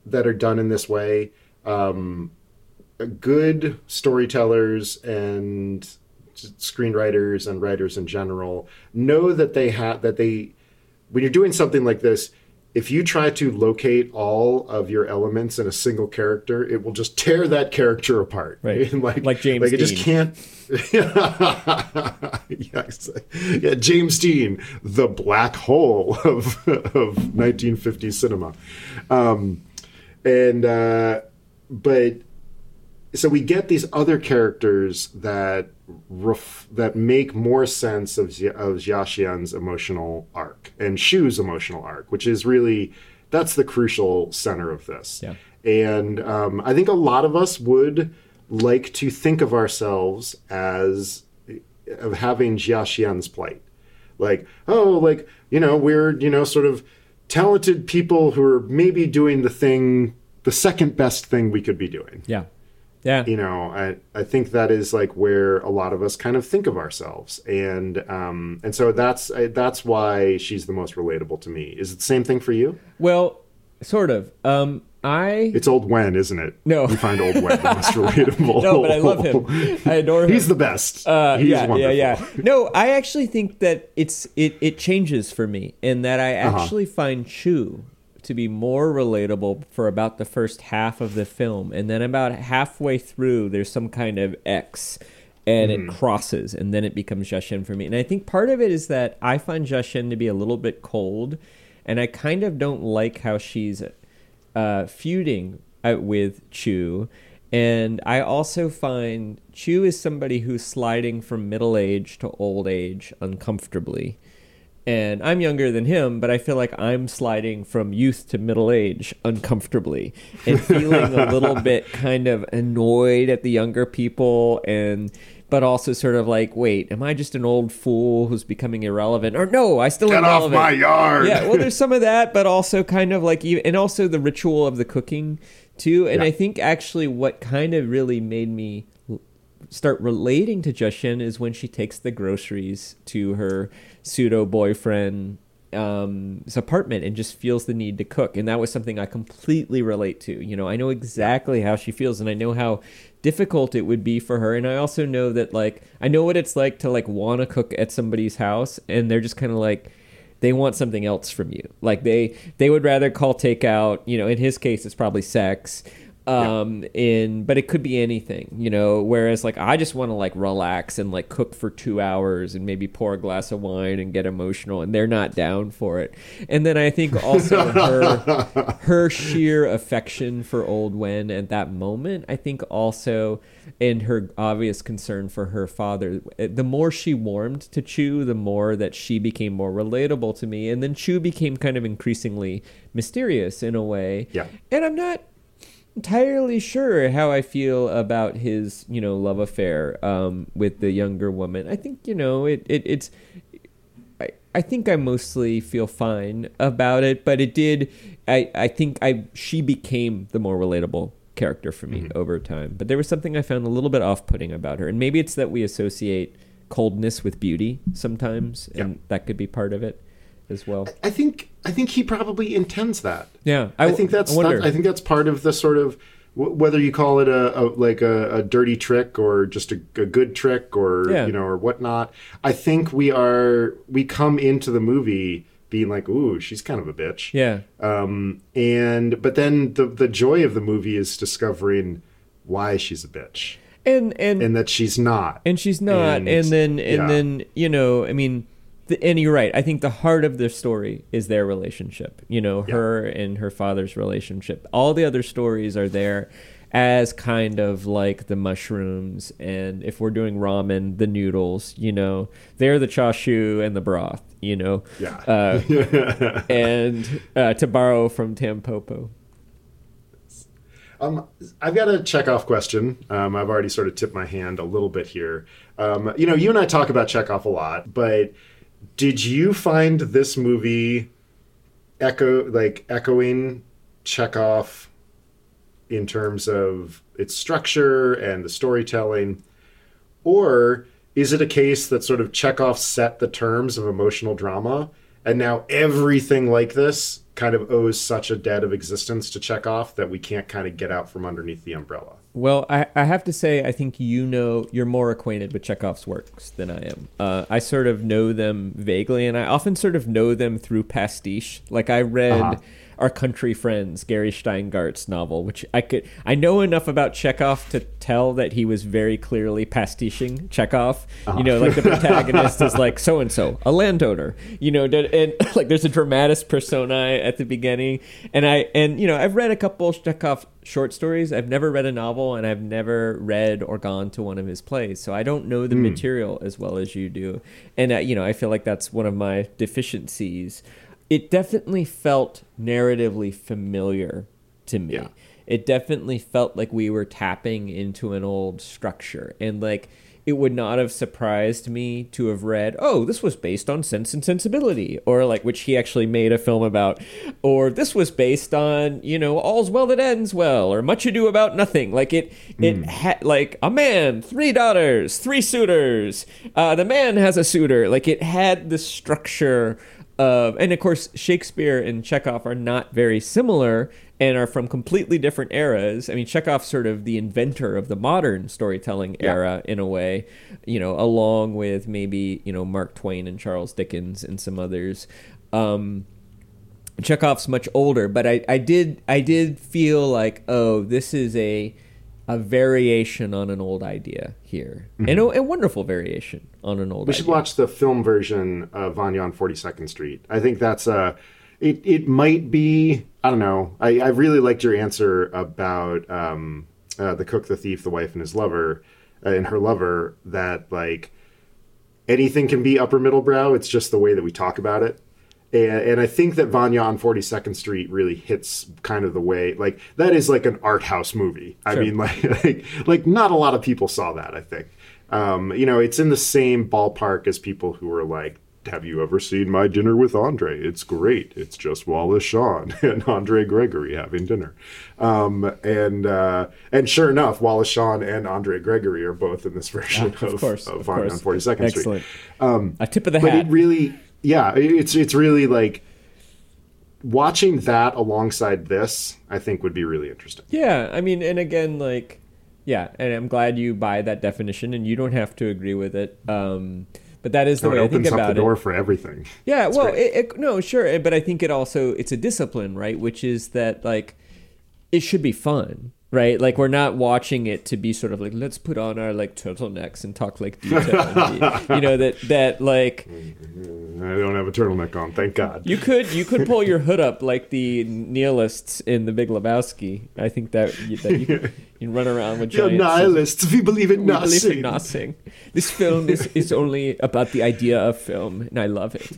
that are done in this way, um, good storytellers and screenwriters and writers in general know that they have that they when you're doing something like this if you try to locate all of your elements in a single character, it will just tear that character apart. Right. like, Like James Like it just Dean. can't. yeah, yeah, James Dean, the black hole of of 1950s cinema, um, and uh, but so we get these other characters that ref- that make more sense of of Jia Xian's emotional arc and Shu's emotional arc, which is really that's the crucial center of this. Yeah. And um, I think a lot of us would like to think of ourselves as of having Jia Xian's plight, like oh, like you know we're you know sort of talented people who are maybe doing the thing, the second best thing we could be doing Yeah, yeah, you know i i think that is like where a lot of us kind of think of ourselves and um and so that's that's why she's the most relatable to me is it the same thing for you Well, sort of. Um, I it's old wen isn't it No. you find old wen the most relatable no, but I love him. I adore him. he's the best Uh, he's yeah, wonderful. yeah, yeah. No, I actually think that it's it it changes for me and that I Uh-huh. actually find Chu to be more relatable for about the first half of the film, and then about halfway through, there's some kind of X. And Mm-hmm. it crosses, and then it becomes Jashin for me. And I think part of it is that I find Jashin to be a little bit cold, and I kind of don't like how she's uh, feuding uh, with Chu. And I also find Chu is somebody who's sliding from middle age to old age uncomfortably. And I'm younger than him, but I feel like I'm sliding from youth to middle age uncomfortably and feeling a little bit kind of annoyed at the younger people and but also sort of like, wait, am I just an old fool who's becoming irrelevant? Or no, I still get am off my yard Yeah, well, there's some of that, but also kind of like, and also the ritual of the cooking too. And Yeah. I think actually what kind of really made me start relating to Jushin is when she takes the groceries to her pseudo boyfriend um apartment and just feels the need to cook. And that was something i completely relate to. You know i know exactly how she feels and i know how difficult it would be for her. And i also know that like i know what it's like to like want to cook at somebody's house and they're just kind of like they want something else from you. Like they they would rather call takeout you know in his case it's probably sex um in but it could be anything you know whereas like i just want to like relax and like cook for two hours and maybe pour a glass of wine and get emotional and they're not down for it. And then i think also her her sheer affection for old wen at that moment i think also and her obvious concern for her father the more she warmed to chu the more that she became more relatable to me. And then chu became kind of increasingly mysterious in a way. Yeah. and i'm not entirely sure how I feel about his, you know, love affair um, with the younger woman. I think, you know, it, it it's. I, I think I mostly feel fine about it, but it did. I, I think I she became the more relatable character for me over time. But there was something I found a little bit off putting about her, and maybe it's that we associate coldness with beauty sometimes, and that could be part of it as well. I think I think he probably intends that. Yeah, I, think that's I that, I think that's part of the sort of whether you call it a, a like a, a dirty trick or just a, a good trick or Yeah. you know or whatnot. I think we are we come into the movie being like, ooh, she's kind of a bitch. yeah, Um, and but then the the joy of the movie is discovering why she's a bitch and and and that she's not. and she's not and, And- then and yeah. then you know i mean the, and you're right i think the heart of their story is their relationship you know Yeah. her and her father's relationship all the other stories are there as kind of like the mushrooms, and if we're doing ramen, the noodles. You know, they're the chashu and the broth. You know, Yeah. uh, and uh, to borrow from Tampopo. Um, I've got a Chekhov question. Um, I've already sort of tipped my hand a little bit here. Um, you know, you and I talk about Chekhov a lot, but did you find this movie echo like echoing Chekhov in terms of its structure and the storytelling, or is it a case that sort of Chekhov set the terms of emotional drama, and now everything like this kind of owes such a debt of existence to Chekhov that we can't kind of get out from underneath the umbrella? Well, I, I have to say, I think you know you're more acquainted with Chekhov's works than I am. Uh, I sort of know them vaguely, and I often sort of know them through pastiche. Like I read Uh-huh. Our country friends Gary Shteyngart's novel, which I could I know enough about Chekhov to tell that he was very clearly pastiching Chekhov. You know, like the protagonist is like so and so, a landowner. You know, and, and like there's a dramatis personae at the beginning, and I and you know I've read a couple Chekhov short stories. I've never read a novel, and I've never read or gone to one of his plays, so I don't know the material as well as you do. And uh, you know, I feel like that's one of my deficiencies. It definitely felt narratively familiar to me. Yeah. It definitely felt like we were tapping into an old structure, and like it would not have surprised me to have read, oh, this was based on Sense and Sensibility, or like which he actually made a film about, or this was based on, you know, All's Well That Ends Well, or Much Ado About Nothing. Like it, it had like a man, three daughters, three suitors. Uh, the man has a suitor. Like it had the structure and of course, Shakespeare and Chekhov are not very similar and are from completely different eras. I mean, Chekhov's sort of the inventor of the modern storytelling Yeah. era in a way, you know, along with maybe, you know, Mark Twain and Charles Dickens and some others. Um, Chekhov's much older, but I, I did I did feel like oh this is a a variation on an old idea here, and a, a wonderful variation on an old. Mm-hmm. We should watch the film version of Vanya on 42nd Street. I think that's a. it it might be I don't know. I, I really liked your answer about um uh, the cook, the thief, the wife, and his lover, uh, and her lover. That like anything can be upper middle brow. It's just the way that we talk about it. And, and I think that Vanya on 42nd Street really hits kind of the way like that is like an art house movie. I mean, like, like like not a lot of people saw that. I think, um, you know, it's in the same ballpark as people who were like, "Have you ever seen My Dinner with Andre? It's great. It's just Wallace Shawn and Andre Gregory having dinner." Um, and uh, and sure enough, Wallace Shawn and Andre Gregory are both in this version Ah, of of, course, of of Vanya course. on 42nd Street. Excellent. a tip of the But hat. it really, yeah, it's it's really like watching that alongside this. I think would be really interesting. Yeah, I mean, and again, like, yeah, and I'm glad you buy that definition, and you don't have to agree with it. Um, but that is the it way I think opens up the door it. for everything. Yeah, well, it, it, no, sure, but I think it also it's a discipline, right? Which is that like it should be fun, right? Like we're not watching it to be sort of like let's put on our like turtlenecks and talk like detail, you know that that like I don't have a turtleneck on, thank God. you could you could pull your hood up like the nihilists in the Big Lebowski. I think that you, that you, can- you can run around with You're giant scissors. nihilists. We believe in We believe in nothing. nothing. This film is, is only about the idea of film, and I love it.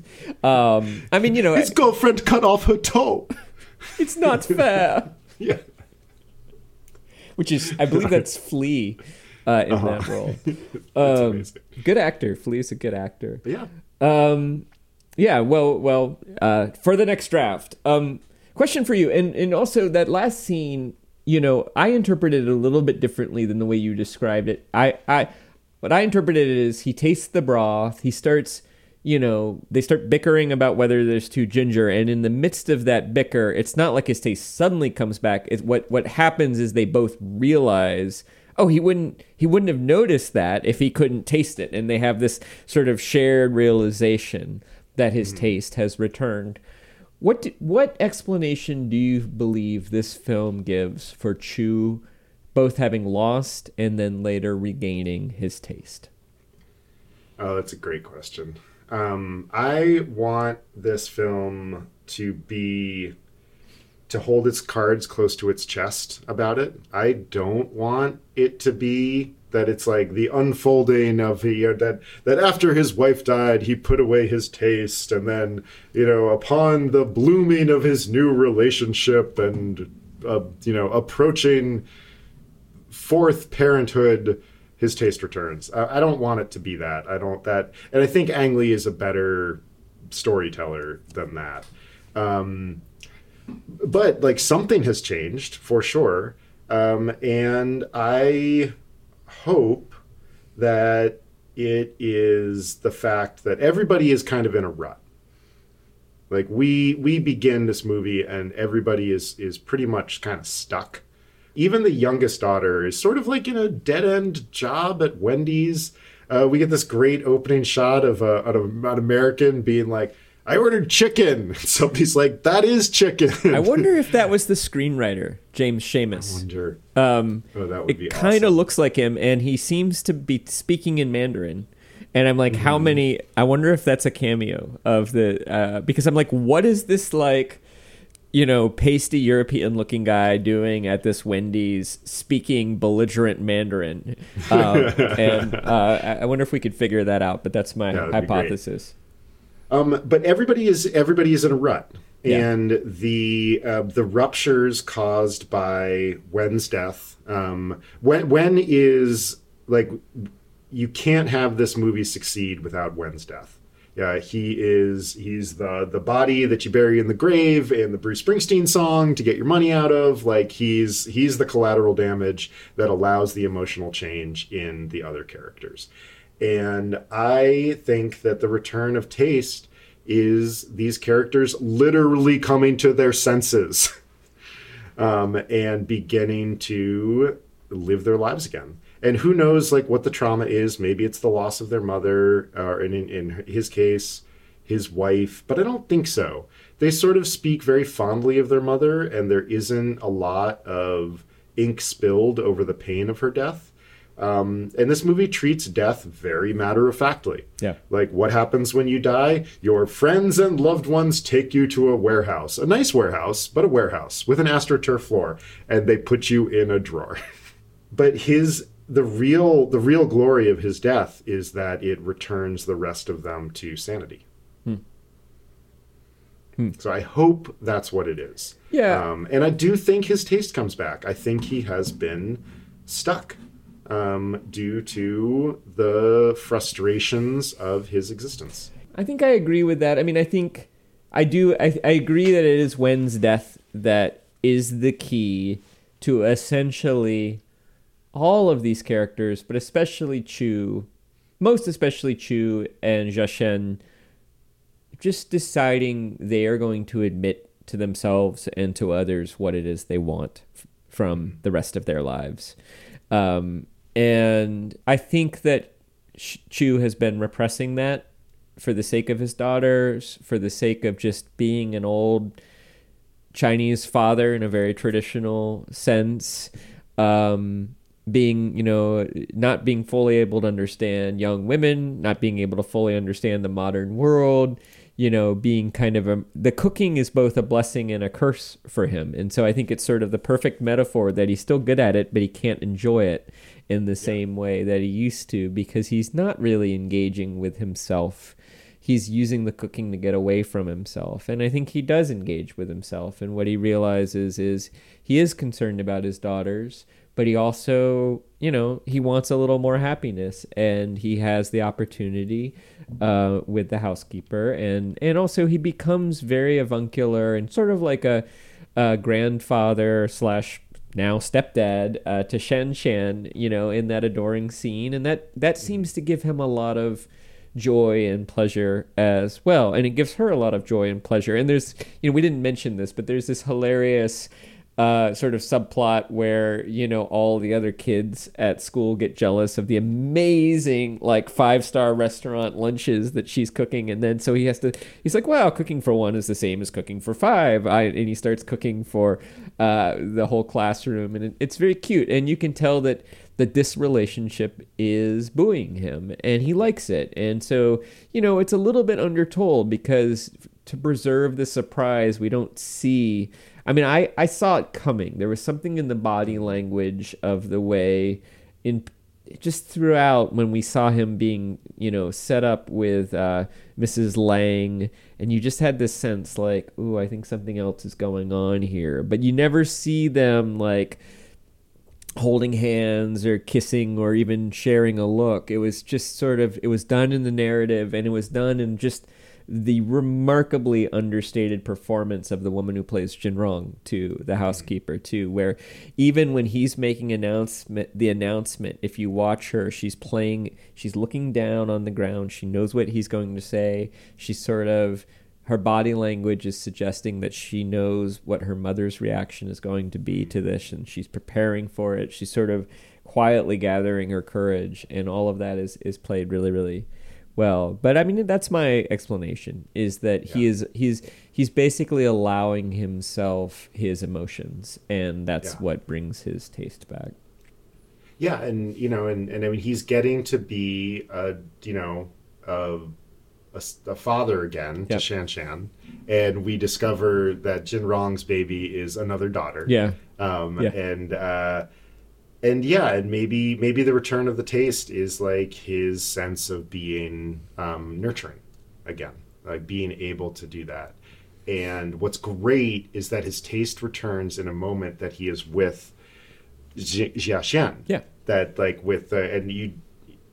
Um, I mean, you know, His girlfriend cut off her toe. it's not fair. Yeah. Which is, I believe that's Flea uh, in that role. That's Um, amazing. good actor. Flea's a good actor. Yeah. Um, yeah. Well, well. Uh, for the next draft, um, question for you, and and also that last scene. You know, I interpreted it a little bit differently than the way you described it. I, I, what I interpreted it is he tastes the broth. He starts, you know, they start bickering about whether there's too ginger, and in the midst of that bicker, it's not like his taste suddenly comes back. It's what what happens is they both realize oh he wouldn't he wouldn't have noticed that if he couldn't taste it and they have this sort of shared realization that his hmm. taste has returned what do, what explanation do you believe this film gives for Chu both having lost and then later regaining his taste Oh, that's a great question. Um, I want this film to be to hold its cards close to its chest about it. I don't want it to be that it's like the unfolding of the uh, that that after his wife died he put away his taste and then you know upon the blooming of his new relationship and uh, you know approaching fourth parenthood his taste returns I, I don't want it to be that i don't that and i think ang lee is a better storyteller than that um, but like something has changed for sure um, and i hope that it is the fact that everybody is kind of in a rut. Like we we begin this movie and everybody is is pretty much kind of stuck. Even the youngest daughter is sort of like in a dead end job at Wendy's. Uh, we get this great opening shot of, a, of an American being like, I ordered chicken. Somebody's like, that is chicken. I wonder if that was the screenwriter, James Schamus. I wonder. Um, oh, that would it be kind of awesome. looks like him, and he seems to be speaking in Mandarin. And I'm like, Mm-hmm. how many? I wonder if that's a cameo of the uh, because I'm like, what is this like? You know, pasty European looking guy doing at this Wendy's speaking belligerent Mandarin. Um, and uh, I wonder if we could figure that out, but that's my great. hypothesis. Um, but everybody is everybody is in a rut, Yeah. and the uh, the ruptures caused by Wen's death. Um, when when is like you can't have this movie succeed without Wen's death. Yeah, he is he's the the body that you bury in the grave in the Bruce Springsteen song to get your money out of. Like he's he's the collateral damage that allows the emotional change in the other characters. And I think that the return of taste is these characters literally coming to their senses um, and beginning to live their lives again. And who knows, like what the trauma is? Maybe it's the loss of their mother, or in, in, his case, his wife. But I don't think so. They sort of speak very fondly of their mother, and there isn't a lot of ink spilled over the pain of her death. Um, and this movie treats death very matter of factly. Yeah. Like, what happens when you die? Your friends and loved ones take you to a warehouse, a nice warehouse, but a warehouse with an astroturf floor, and they put you in a drawer. but his the real the real glory of his death is that it returns the rest of them to sanity. So I hope that's what it is. Yeah. Um, and I do think his taste comes back. I think he has been stuck um, due to the frustrations of his existence. I think I agree with that. I mean, I think I do. I, I agree that it is Wen's death that is the key to essentially all of these characters, but especially Chu, most especially Chu and Jashen, just deciding they are going to admit to themselves and to others what it is they want f- from the rest of their lives. Um, and I think that Chu has been repressing that for the sake of his daughters, for the sake of just being an old Chinese father in a very traditional sense, um, being, you know, not being fully able to understand young women, not being able to fully understand the modern world, you know, being kind of a. The cooking is both a blessing and a curse for him. And so I think it's sort of the perfect metaphor that he's still good at it, but he can't enjoy it in the same way that he used to because he's not really engaging with himself he's using the cooking to get away from himself. And I think he does engage with himself. And what he realizes is he is concerned about his daughters, but he also, you know, he wants a little more happiness. And he has the opportunity uh, with the housekeeper. And, and also, he becomes very avuncular and sort of like a, a grandfather slash now stepdad uh, to Shen Shan, you know, in that adoring scene. And that, that seems to give him a lot of joy and pleasure as well and it gives her a lot of joy and pleasure and there's you know we didn't mention this but there's this hilarious uh, sort of subplot where you know all the other kids at school get jealous of the amazing like five star restaurant lunches that she's cooking. And then so he has to he's like wow cooking for one is the same as cooking for five. I, and he starts cooking for uh, the whole classroom. And it, it's very cute. And you can tell that that this relationship is buoying him and he likes it. And so, you know, it's a little bit undertold because to preserve the surprise, we don't see I mean, I I saw it coming. There was something in the body language of the way in just throughout when we saw him being you know set up with uh, Mrs. Liang, and you just had this sense like, ooh, I think something else is going on here. But you never see them like holding hands or kissing or even sharing a look. It was just sort of it was done in the narrative, and it was done in just the remarkably understated performance of the woman who plays Jinrong to the mm-hmm. housekeeper too where even when he's making announcement the announcement if you watch her she's playing she's looking down on the ground. She knows what he's going to say. She's sort of her body language is suggesting that she knows what her mother's reaction is going to be to this and she's preparing for it. She's sort of quietly gathering her courage and all of that is is played really really well. But I mean, that's my explanation: is that yeah. he is he's he's basically allowing himself his emotions, and that's yeah. what brings his taste back. Yeah, and you know, and and I mean, he's getting to be a you know a a, a father again yep. to Shan Shan, and we discover that Jin Rong's baby is another daughter. Yeah. Um, yeah. and uh, and yeah, and maybe maybe the return of the taste is like his sense of being um, nurturing again, like being able to do that. And what's great is that his taste returns in a moment that he is with Jia Xian. Yeah. That like with uh, and you,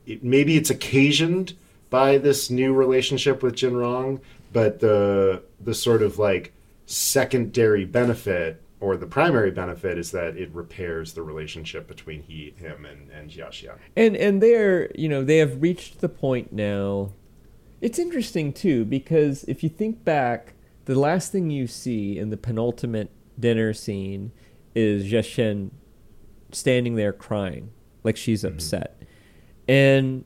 it, maybe it's occasioned by this new relationship with Jin Rong, but the the sort of like secondary benefit or the primary benefit is that it repairs the relationship between he, him, and and Jiaxia. And and they're you know they have reached the point now. It's interesting too because if you think back, the last thing you see in the penultimate dinner scene is Jiaxian standing there crying like she's mm-hmm. upset, and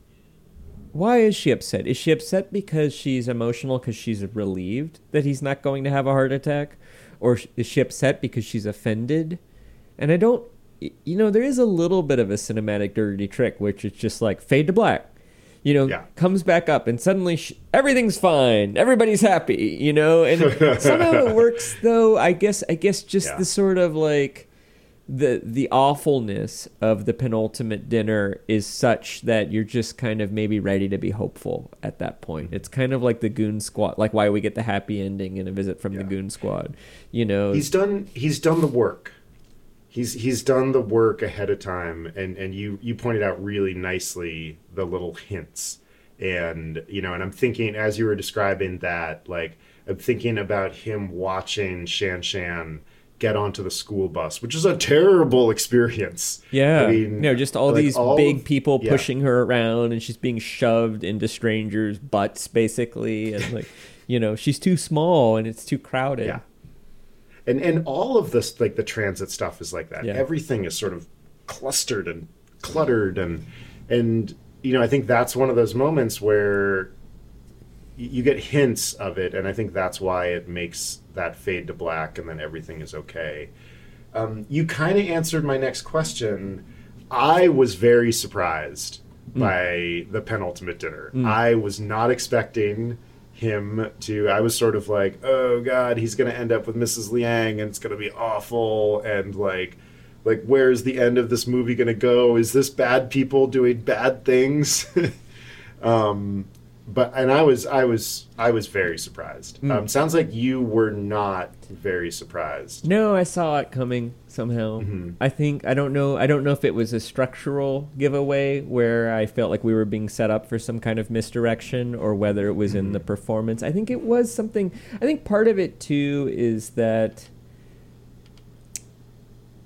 why is she upset? Is she upset because she's emotional because she's relieved that he's not going to have a heart attack? Or is she upset because she's offended? And I don't, you know, there is a little bit of a cinematic dirty trick, which is just like fade to black. You know, yeah. comes back up and suddenly she, everything's fine, everybody's happy. You know, and somehow it works though. I guess, I guess just yeah. the sort of like the the awfulness of the penultimate dinner is such that you're just kind of maybe ready to be hopeful at that point. It's kind of like the Goon Squad, like why we get the happy ending in a visit from yeah. the Goon Squad. You know, he's done he's done the work. He's he's done the work ahead of time, and and you you pointed out really nicely the little hints, and you know, and I'm thinking as you were describing that, like I'm thinking about him watching Shan Shan get onto the school bus, which is a terrible experience. Yeah, I mean, you know, just all like these all big of, people yeah. pushing her around, and she's being shoved into strangers' butts, basically, and like, you know, she's too small and it's too crowded. Yeah, and and all of this, like the transit stuff, is like that. Yeah. Everything is sort of clustered and cluttered, and and you know, I think that's one of those moments where you get hints of it, and I think that's why it makes that fade to black, and then everything is okay. Um, you kind of answered my next question. I was very surprised mm. by the penultimate dinner. Mm. I was not expecting him to. I was sort of like, oh god, he's going to end up with Mrs. Liang, and it's going to be awful, and like like where's the end of this movie going to go is this bad people doing bad things um, but and I was I was I was very surprised. Mm. Um, sounds like you were not very surprised. No, I saw it coming somehow. Mm-hmm. I think I don't know I don't know if it was a structural giveaway where I felt like we were being set up for some kind of misdirection or whether it was mm-hmm. in the performance. I think it was something. I think part of it too is that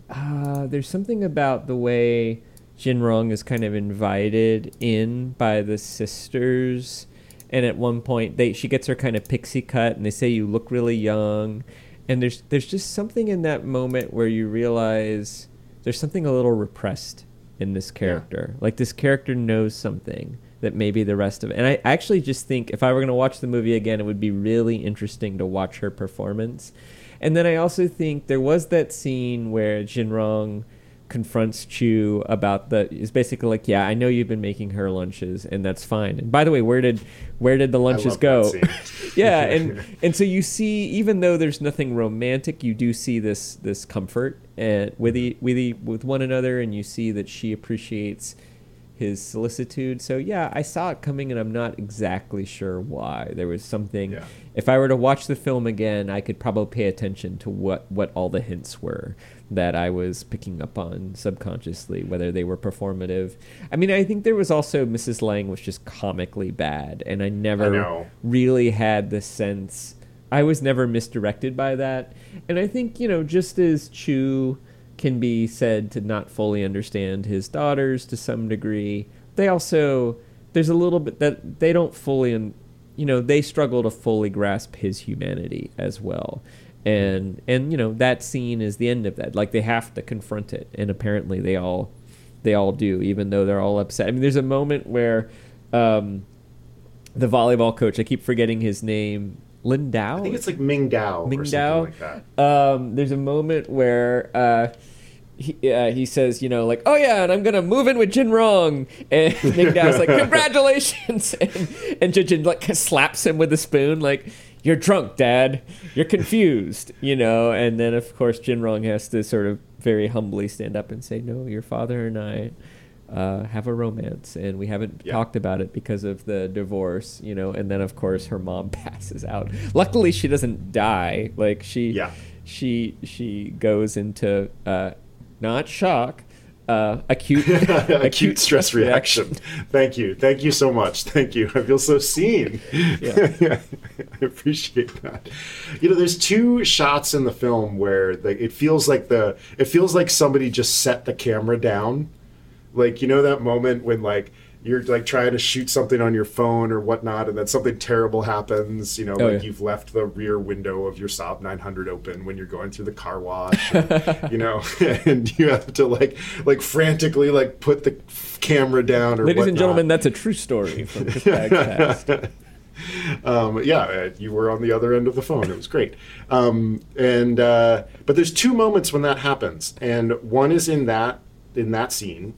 uh, there's something about the way Jinrong is kind of invited in by the sisters and at one point they she gets her kind of pixie cut and they say you look really young. And there's there's just something in that moment where you realize there's something a little repressed in this character. Yeah. like this character knows something that maybe the rest of it and i actually just think if i were going to watch the movie again it would be really interesting to watch her performance. And then i also think there was that scene where jinrong confronts Chu about the is basically like, yeah, I know you've been making her lunches, and that's fine. And by the way, where did where did the lunches go? yeah, and and so you see, even though there's nothing romantic, you do see this this comfort and with e, with e, with one another, and you see that she appreciates his solicitude. So yeah, I saw it coming, and I'm not exactly sure why. There was something. Yeah. If I were to watch the film again, I could probably pay attention to what what all the hints were that I was picking up on subconsciously, whether they were performative. I mean, I think there was also Mrs. Liang was just comically bad, and I never I really had the sense. I was never misdirected by that, and I think you know, just as Chu can be said to not fully understand his daughters to some degree, they also there's a little bit that they don't fully and you know they struggle to fully grasp his humanity as well and and you know that scene is the end of that. Like they have to confront it and apparently they all they all do even though they're all upset. I mean there's a moment where um the volleyball coach i keep forgetting his name lindau I think it's like Ming Dao Ming Dao. like that. Um, there's a moment where uh, he, uh, he says, you know, like, oh yeah, and I'm gonna move in with Jin Rong, and Ming Dao's like, congratulations, and and Jin Jin like slaps him with a spoon, like, you're drunk, Dad, you're confused, you know, and then of course Jin Rong has to sort of very humbly stand up and say, no, your father and I. Uh, have a romance, and we haven't Yeah. talked about it because of the divorce, you know. And then, of course, her mom passes out. Luckily, she doesn't die. Like she, Yeah. she she goes into uh, not shock, uh, acute acute stress reaction. Thank you. Thank you so much. Thank you. I feel so seen. Yeah. I appreciate that. You know, there's two shots in the film where like it feels like the it feels like somebody just set the camera down. Like you know that moment when like you're like trying to shoot something on your phone or whatnot, and then something terrible happens. You know, Oh, like yeah. you've left the rear window of your Saab 900 open when you're going through the car wash. and, you know, and you have to like like frantically like put the camera down or Ladies and gentlemen, that's a true story from past. um, yeah, uh, you were on the other end of the phone. It was great. Um, and uh, but there's two moments when that happens, and one is in that in that scene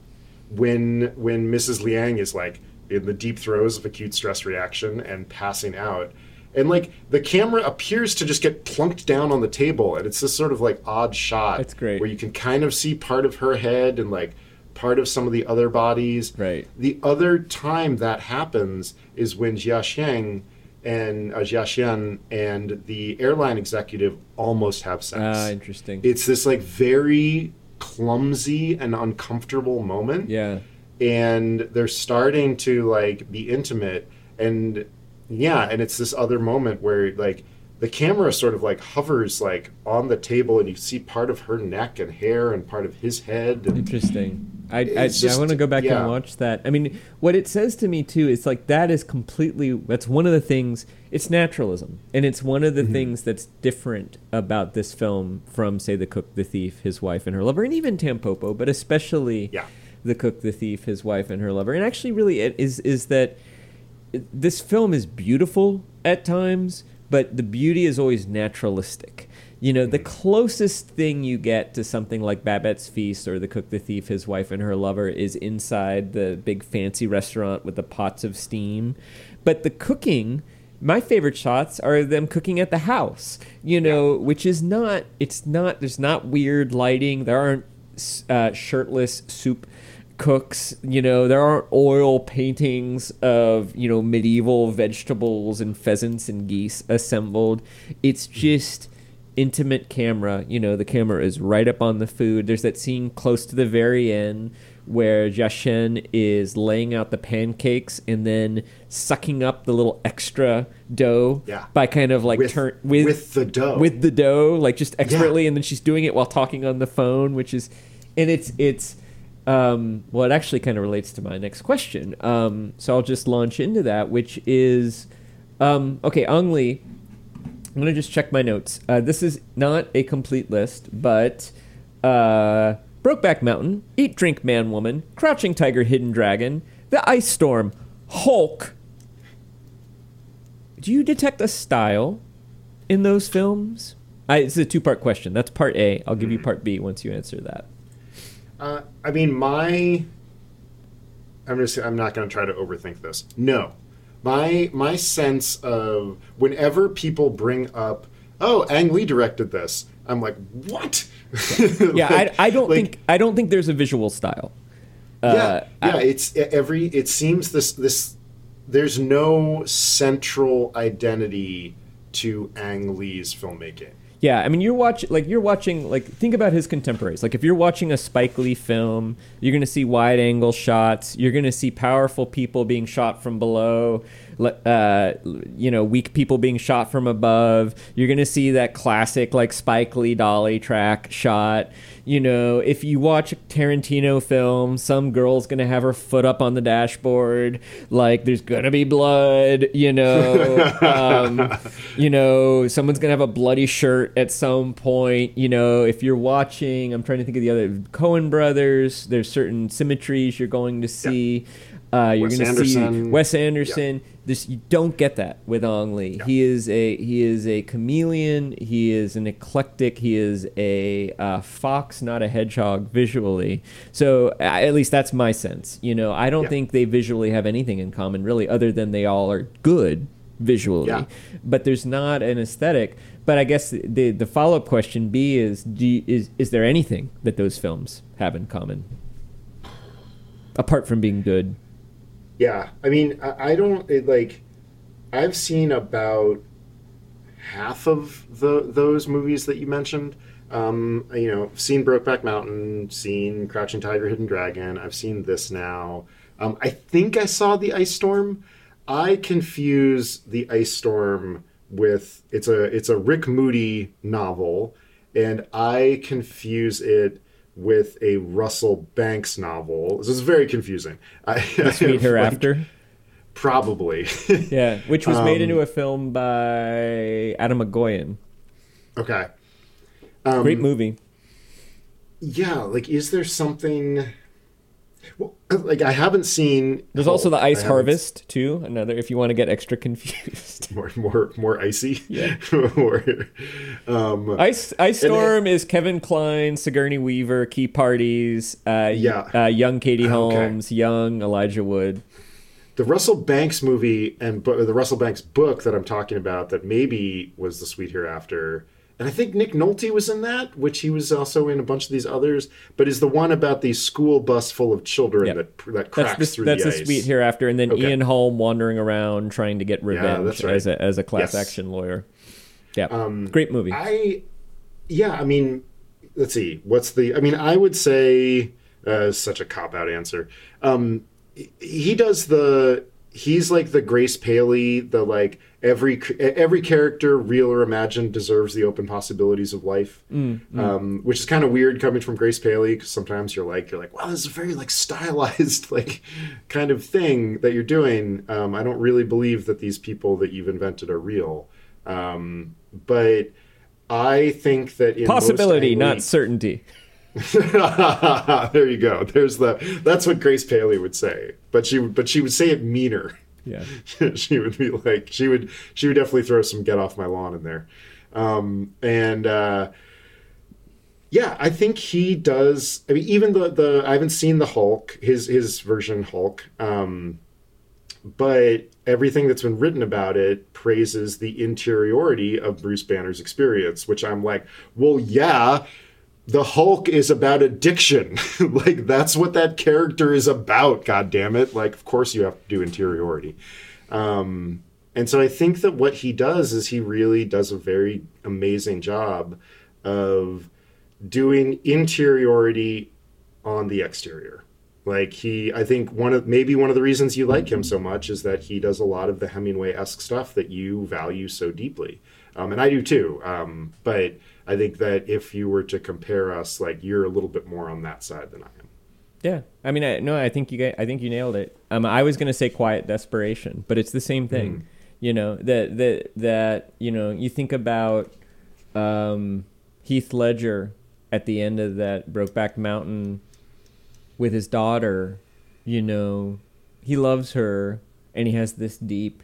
when when Mrs. Liang is like in the deep throes of acute stress reaction and passing out. And like the camera appears to just get plunked down on the table, and it's this sort of like odd shot. That's great. Where you can kind of see part of her head and like part of some of the other bodies. Right. The other time that happens is when Jia Xiang and uh, Jia Xian and the airline executive almost have sex. Ah, interesting. it's this like very clumsy and uncomfortable moment. Yeah, and they're starting to like be intimate. And yeah and it's this other moment where like the camera sort of like hovers like on the table and you see part of her neck and hair and part of his head and interesting. I I, I want to go back yeah. and watch that. I mean, what it says to me too is like that is completely. That's one of the things. It's naturalism, and it's one of the Mm-hmm. things that's different about this film from, say, the cook, the thief, his wife, and her lover, and even Tampopo, but especially Yeah. the cook, the thief, his wife, and her lover. And actually, really, it is is that this film is beautiful at times, but the beauty is always naturalistic. You know, the closest thing you get to something like Babette's Feast or The Cook, the Thief, His Wife, and Her Lover is inside the big fancy restaurant with the pots of steam. But the cooking, my favorite shots are them cooking at the house, you know, which is not, it's not, there's not weird lighting. There aren't uh, shirtless soup cooks you know. There aren't oil paintings of you know medieval vegetables and pheasants and geese assembled. It's just intimate camera you know the camera is right up on the food there's that scene close to the very end where Jashen is laying out the pancakes and then sucking up the little extra dough Yeah. by kind of like with, turn with the dough with the dough, like just expertly, and then she's doing it while talking on the phone, which is, and it's it's, um, well, it actually kind of relates to my next question. Um, so I'll just launch into that, which is, um, okay, Ang Lee. I'm gonna just check my notes. Uh, this is not a complete list, but uh, Brokeback Mountain, Eat, Drink, Man, Woman, Crouching Tiger, Hidden Dragon, The Ice Storm, Hulk. Do you detect a style in those films? I, it's a two part question. That's part A. I'll give you part B once you answer that. Uh, I mean, my. I'm just. I'm not going to try to overthink this. No, my my sense of whenever people bring up, oh, Ang Lee directed this, I'm like, what? Yeah, Like- I, I don't like, think I don't think there's a visual style. yeah, Uh, yeah. I- it's every. It seems this this. There's no central identity to Ang Lee's filmmaking. Yeah, I mean, you're watching like you're watching like think about his contemporaries. Like if you're watching a Spike Lee film, you're to see wide angle shots. You're to see powerful people being shot from below. Uh, you know, weak people being shot from above. You're going to see that classic like Spike Lee dolly track shot. You know, if you watch a Tarantino film, some girl's going to have her foot up on the dashboard. Like there's going to be blood. You know, um, you know, someone's gonna have a bloody shirt at some point. You know, if you're watching, I'm trying to think of the other Coen brothers. There's certain symmetries you're going to see. Uh, you're going to see Wes Anderson. This you don't get that with Ang Lee. He is a he is a chameleon. He is an eclectic. He is a uh, fox, not a hedgehog, visually. So uh, at least that's my sense. You know, I don't Yeah. think they visually have anything in common really, other than they all are good visually Yeah. but there's not an aesthetic. But I guess the the follow up question B is do you, is is there anything that those films have in common apart from being good? Yeah, I mean, I, I don't it, like. I've seen about half of the those movies that you mentioned. Um, you know, seen Brokeback Mountain, seen Crouching Tiger, Hidden Dragon. I've seen this now. Um, I think I saw the Ice Storm. I confuse the Ice Storm with it's a it's a Rick Moody novel, and I confuse it with a Russell Banks novel. This is very confusing. I, Sweet Hereafter, probably. yeah, which was made Um, into a film by Atom Egoyan. okay. Um, Great movie. Yeah, like, is there something? Well, like, I haven't seen. There's also the Ice Harvest too. Another, if you want to get extra confused. More, more, more icy. Yeah. More, um, Ice Ice Storm is Kevin Kline, Sigourney Weaver, key parties. Uh, Yeah. uh, young Katie Okay. Holmes, young Elijah Wood. the Russell Banks movie and the Russell Banks book that I'm talking about that maybe was the Sweet Hereafter. And I think Nick Nolte was in that, which he was also in a bunch of these others. But is the one about the school bus full of children Yeah. that that cracks That's the, through that's the the ice. sweet hereafter, and then Okay. Ian Holm wandering around trying to get revenge that's right. as a as a class Yes. action lawyer. Yeah, great movie. I, yeah, I mean, let's see. What's the? I mean, I would say uh, such a cop out answer. Um, he does the. He's like the Grace Paley, the like every every character, real or imagined, deserves the open possibilities of life. Um, which is kind of weird coming from Grace Paley because sometimes you're like you're like, wow, this is a very like stylized like kind of thing that you're doing. Um, I don't really believe that these people that you've invented are real. Um, but I think that in Possibility, not certainty. there you go. There's the. That's what Grace Paley would say, but she would- but she would say it meaner. Yeah, she would be like she would she would definitely throw some "get off my lawn" in there, um, and uh, yeah, I think he does. I mean, even the the I haven't seen the Hulk, his his version Hulk, um, but everything that's been written about it praises the interiority of Bruce Banner's experience, which I'm like, well, yeah. The Hulk is about addiction. like that's what that character is about. God damn it! Like, of course you have to do interiority. Um, and so I think that what he does is he really does a very amazing job of doing interiority on the exterior. Like he, I think one of maybe one of the reasons you like him so much is that he does a lot of the Hemingway esque stuff that you value so deeply, um, and I do too. Um, but I think that if you were to compare us, like you're a little bit more on that side than I am. yeah. I mean, I, no, I think you get, I think you nailed it. Um, I was gonna say quiet desperation, but it's the same thing. You know that that that you know you think about um, Heath Ledger at the end of that Brokeback Mountain with his daughter, you know, he loves her and he has this deep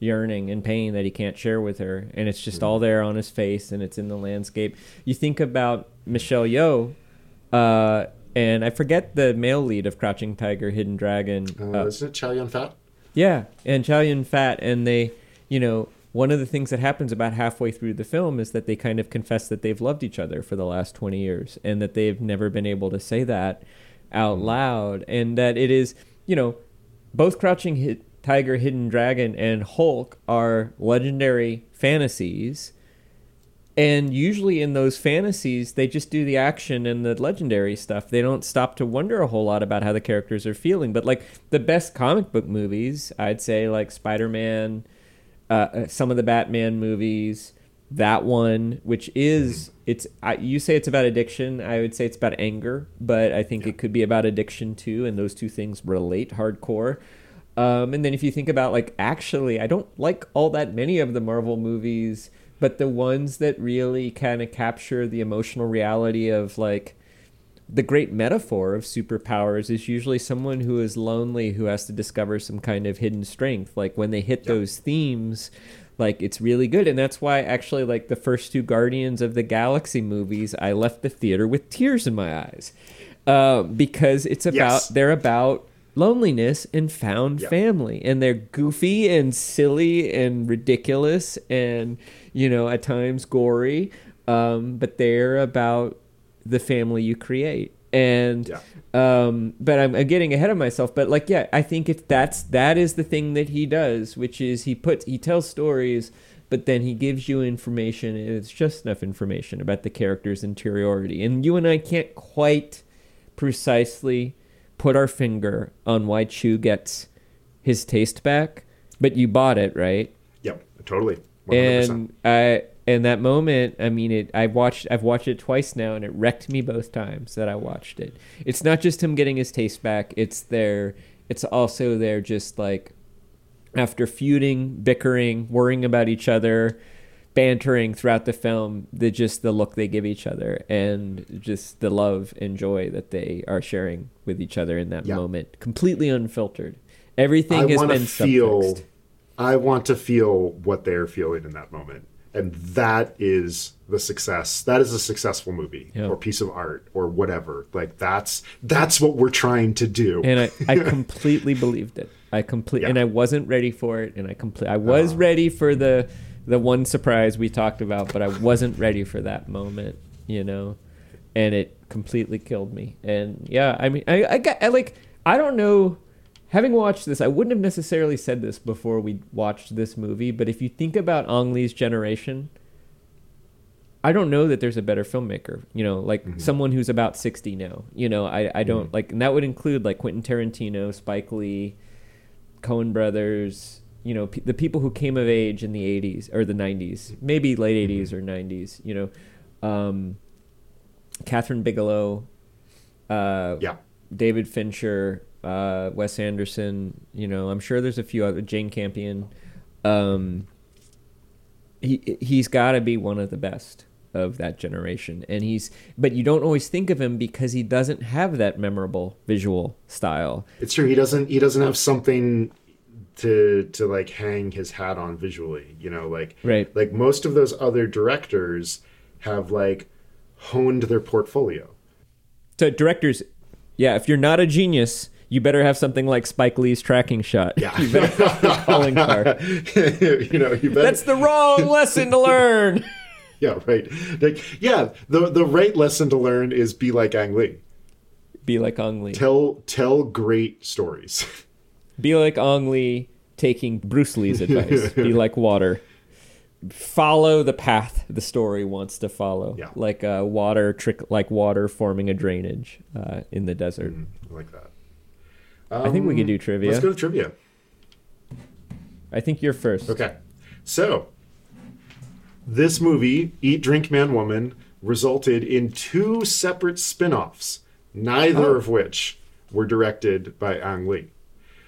yearning and pain that he can't share with her and it's just all there on his face and it's in the landscape. You think about Michelle Yeoh uh and I forget the male lead of Crouching Tiger, Hidden Dragon. Uh, isn't it Chow Yun Fat? Yeah, and Chow Yun Fat, and they, you know, one of the things that happens about halfway through the film is that they kind of confess that they've loved each other for the last 20 years and that they've never been able to say that out loud and that it is, you know, both Crouching Tiger, Hidden Dragon and Hulk are legendary fantasies. And usually in those fantasies, they just do the action and the legendary stuff. They don't stop to wonder a whole lot about how the characters are feeling. But like the best comic book movies, I'd say like Spider Man, uh, uh, some of the Batman movies, that one, which is it's I, you say it's about addiction. I would say it's about anger, but I think it could be about addiction too, and those two things relate hardcore. Um, and then if you think about like actually, I don't like all that many of the Marvel movies, but the ones that really kind of capture the emotional reality of like the great metaphor of superpowers is usually someone who is lonely who has to discover some kind of hidden strength like when they hit those themes like it's really good. And that's why actually like the first two guardians of the galaxy movies i left the theater with tears in my eyes. Uh, because it's about Yes. they're about loneliness and found Yeah. family. And they're goofy and silly and ridiculous and you know at times gory. Um, but they're about the family you create and Yeah. um but I'm, I'm getting ahead of myself but like yeah i think if that's that is the thing that he does which is he puts he tells stories but then he gives you information it's just enough information about the character's interiority and you and i can't quite precisely put our finger on why chu gets his taste back but you bought it right Yep, totally. 100%. and I in that moment, I mean it. i've watched. I've watched it twice now, and it wrecked me both times that I watched it. It's not just him getting his taste back. It's their. It's also their just like after feuding, bickering, worrying about each other, bantering throughout the film. The just the look they give each other, and just the love and joy that they are sharing with each other in that Yeah. moment, completely unfiltered. Everything I has want been to feel. I want to feel what they're feeling in that moment, and that is the success. That is a successful movie Yeah. or piece of art or whatever. Like that's that's what we're trying to do. and I, I completely believed it. I complete Yeah. and I wasn't ready for it, and I complete. I was uh-huh. ready for the the one surprise we talked about, but I wasn't ready for that moment, you know, and it completely killed me. And yeah, I mean, I I got I like I don't know. Having watched this, I wouldn't have necessarily said this before we watched this movie, but if you think about Ang Lee's generation, I don't know that there's a better filmmaker, you know, like someone who's about 60 now. You know, I, I don't like, and that would include like Quentin Tarantino, Spike Lee, Coen Brothers, you know, pe- the people who came of age in the 80s or the 90s, maybe late 80s or 90s, you know, um, Kathryn Bigelow, uh, yeah, David Fincher, uh, Wes Anderson. You know, I'm sure there's a few other Jane Campion. Um, he he's got to be one of the best of that generation, and he's. But you don't always think of him because he doesn't have that memorable visual style. it's true. He doesn't. He doesn't have something to to like hang his hat on visually. You know, like Right. like most of those other directors have like honed their portfolio. So directors, yeah, if you're not a genius. You better have something like Spike Lee's tracking shot. Yeah. you better have calling card. you know, you bet. That's the wrong lesson to learn. yeah, right. Like, yeah, the the right lesson to learn is be like Ang Lee. Be like Ang Lee. Tell tell great stories. Be like Ang Lee taking Bruce Lee's advice. Be like water. Follow the path the story wants to follow. Yeah. Like uh, water trick, like water forming a drainage uh, in the desert. I like that. I think we could um, do trivia. Let's go to trivia. I think you're first. Okay. So, this movie, Eat, Drink, Man, Woman, resulted in two separate spin offs, neither Oh. of which were directed by Ang Lee.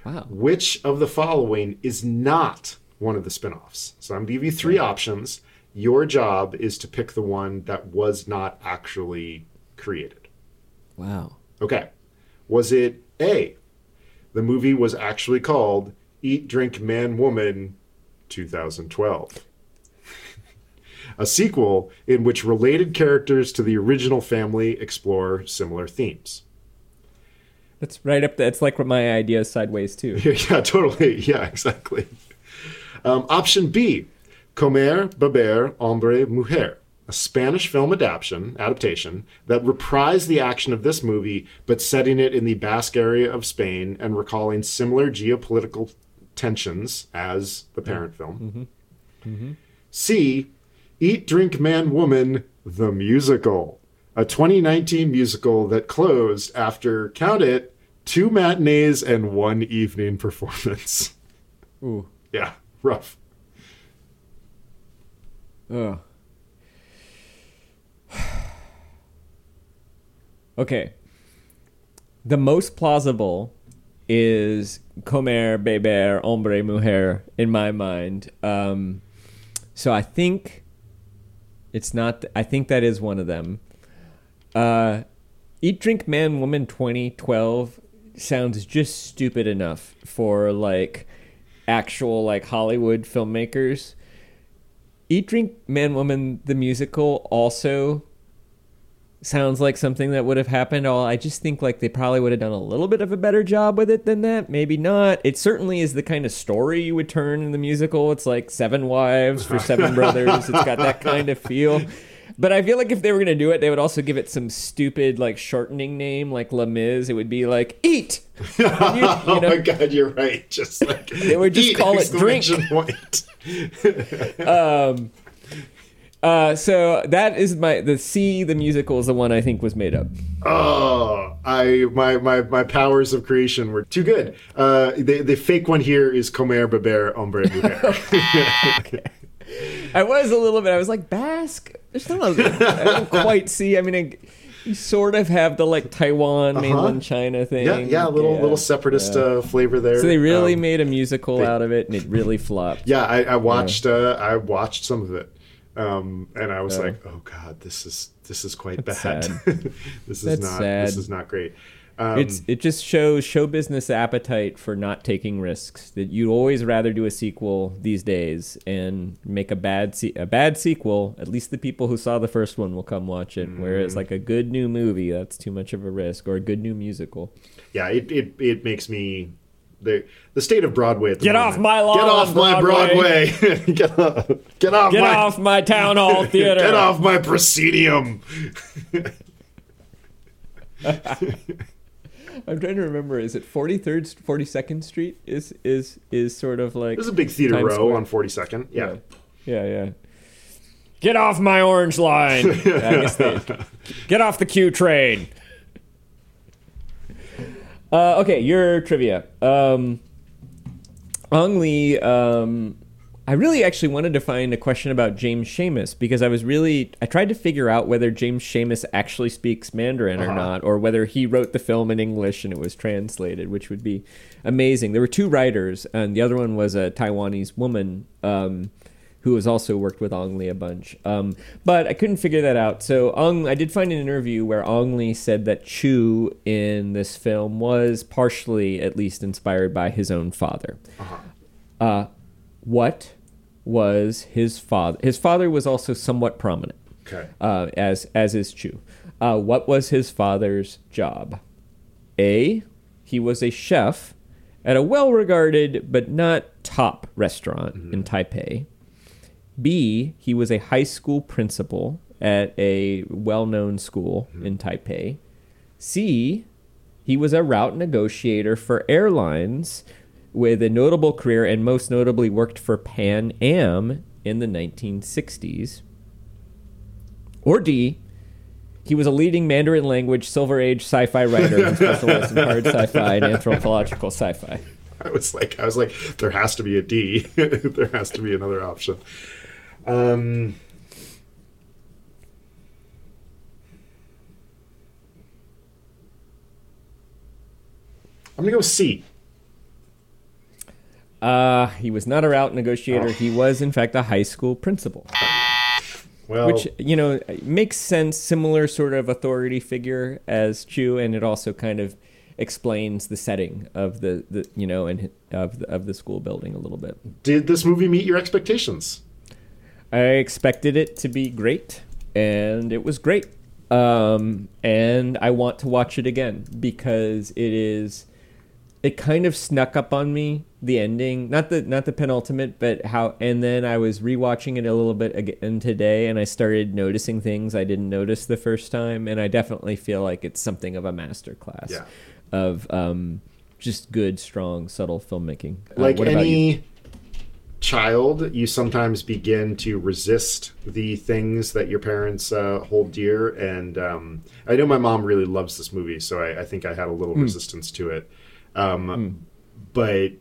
Wow. Which of the following is not one of the spin offs? So, I'm going to give you three options. Your job is to pick the one that was not actually created. Wow. Okay. Was it A? The movie was actually called Eat, Drink, Man, Woman 2012. A sequel in which related characters to the original family explore similar themes. That's right up there. It's like my idea is sideways too. yeah, totally. Yeah, exactly. Um, option B, Comer, Beber, Hombre, Mujer, a Spanish film adaptation, adaptation that reprised the action of this movie, but setting it in the Basque area of Spain and recalling similar geopolitical tensions as the parent film. C, Eat, Drink, Man, Woman, the musical, a 2019 musical that closed after, count it, two matinees and one evening performance. Ooh. Yeah, rough. Ugh. Okay. The most plausible is comer, beber, hombre, mujer in my mind. Um, so I think it's not. I think that is one of them. Uh, Eat, Drink, Man, Woman 2012 sounds just stupid enough for like actual like Hollywood filmmakers. Eat, Drink, Man, Woman, the musical also sounds like something that would have happened. All I just think like they probably would have done a little bit of a better job with it than that. Maybe not. It certainly is the kind of story you would turn in the musical. It's like seven wives for seven brothers. It's got that kind of feel. But I feel like if they were gonna do it, they would also give it some stupid like shortening name like Les Mis. It would be like Eat. You- you oh my god, you're right. Just like They would just call it drink. point. Um, uh, so that is my the C. The musical is the one I think was made up. Oh, I my, my my powers of creation were too good. Uh, the the fake one here is comer, beber, hombre, mujer. I was a little bit. I was like Basque. There's not. A, I don't quite see. I mean, I, you sort of have the like Taiwan, mainland China thing. Uh-huh. yeah, yeah, a little Yeah, little separatist yeah. uh, flavor there. So they really Um, made a musical they- out of it, and it really flopped. Yeah, I, I watched uh, I watched some of it, um, and I was like, oh god, this is this is quite That's bad. this is not sad. this is not great. Um, It's it just shows show business appetite for not taking risks. That you'd always rather do a sequel these days and make a bad se- a bad sequel. At least the people who saw the first one will come watch it. Mm-hmm. Whereas like a good new movie, that's too much of a risk, or a good new musical. yeah, it, it it makes me the the state of Broadway at the Get moment. off my lawn, Get off my Broadway. Broadway. get off get off Get my off my town hall theater. get off my proscenium. I'm trying to remember. Is it 43rd, 42nd Street? Is is is sort of like There's a big theater Times row Square. on 42nd. Yeah. yeah, yeah. Get off my orange line. I guess they, get off the Q train. Uh, okay, your trivia. Um, Ang Lee. Um, I really actually wanted to find a question about James Schamus because I was really I tried to figure out whether James Schamus actually speaks Mandarin or Uh-huh. not, or whether he wrote the film in English and it was translated, which would be amazing. There were two writers, and the other one was a Taiwanese woman. Um, who has also worked with Ang Lee a bunch. Um, but I couldn't figure that out. So Ong, I did find an interview where Ang Lee said that Chu in this film was partially, at least, inspired by his own father. Uh huh. what was his father? His father was also somewhat prominent, Okay. uh, as as is Chu. Uh, what was his father's job? A. He was a chef at a well-regarded but not top restaurant in Taipei. B, he was a high school principal at a well known school mm-hmm. in Taipei. C, he was a route negotiator for airlines with a notable career and most notably worked for Pan Am in the 1960s. Or D, he was a leading Mandarin language Silver Age sci fi writer who specialized in hard sci fi and anthropological sci fi. I was like, I was like, there has to be a D. there has to be another option. Um, I'm gonna go C. Uh, he was not a route negotiator. He was, in fact, a high school principal. Well, which you know makes sense similar sort of authority figure as chu and it also kind of explains the setting of the, the you know and of the, of the school building a little bit did this movie meet your expectations? I expected it to be great and it was great um, and I want to watch it again because it is. It kind of snuck up on me the ending, not the not the penultimate, but how. And then I was rewatching it a little bit again today, and I started noticing things I didn't notice the first time, and I definitely feel like it's something of a masterclass Yeah. of um, just good, strong, subtle filmmaking. Uh, like you? any child, you sometimes begin to resist the things that your parents uh, hold dear. And um, I know my mom really loves this movie, so I, I think I had a little resistance to it. Um, But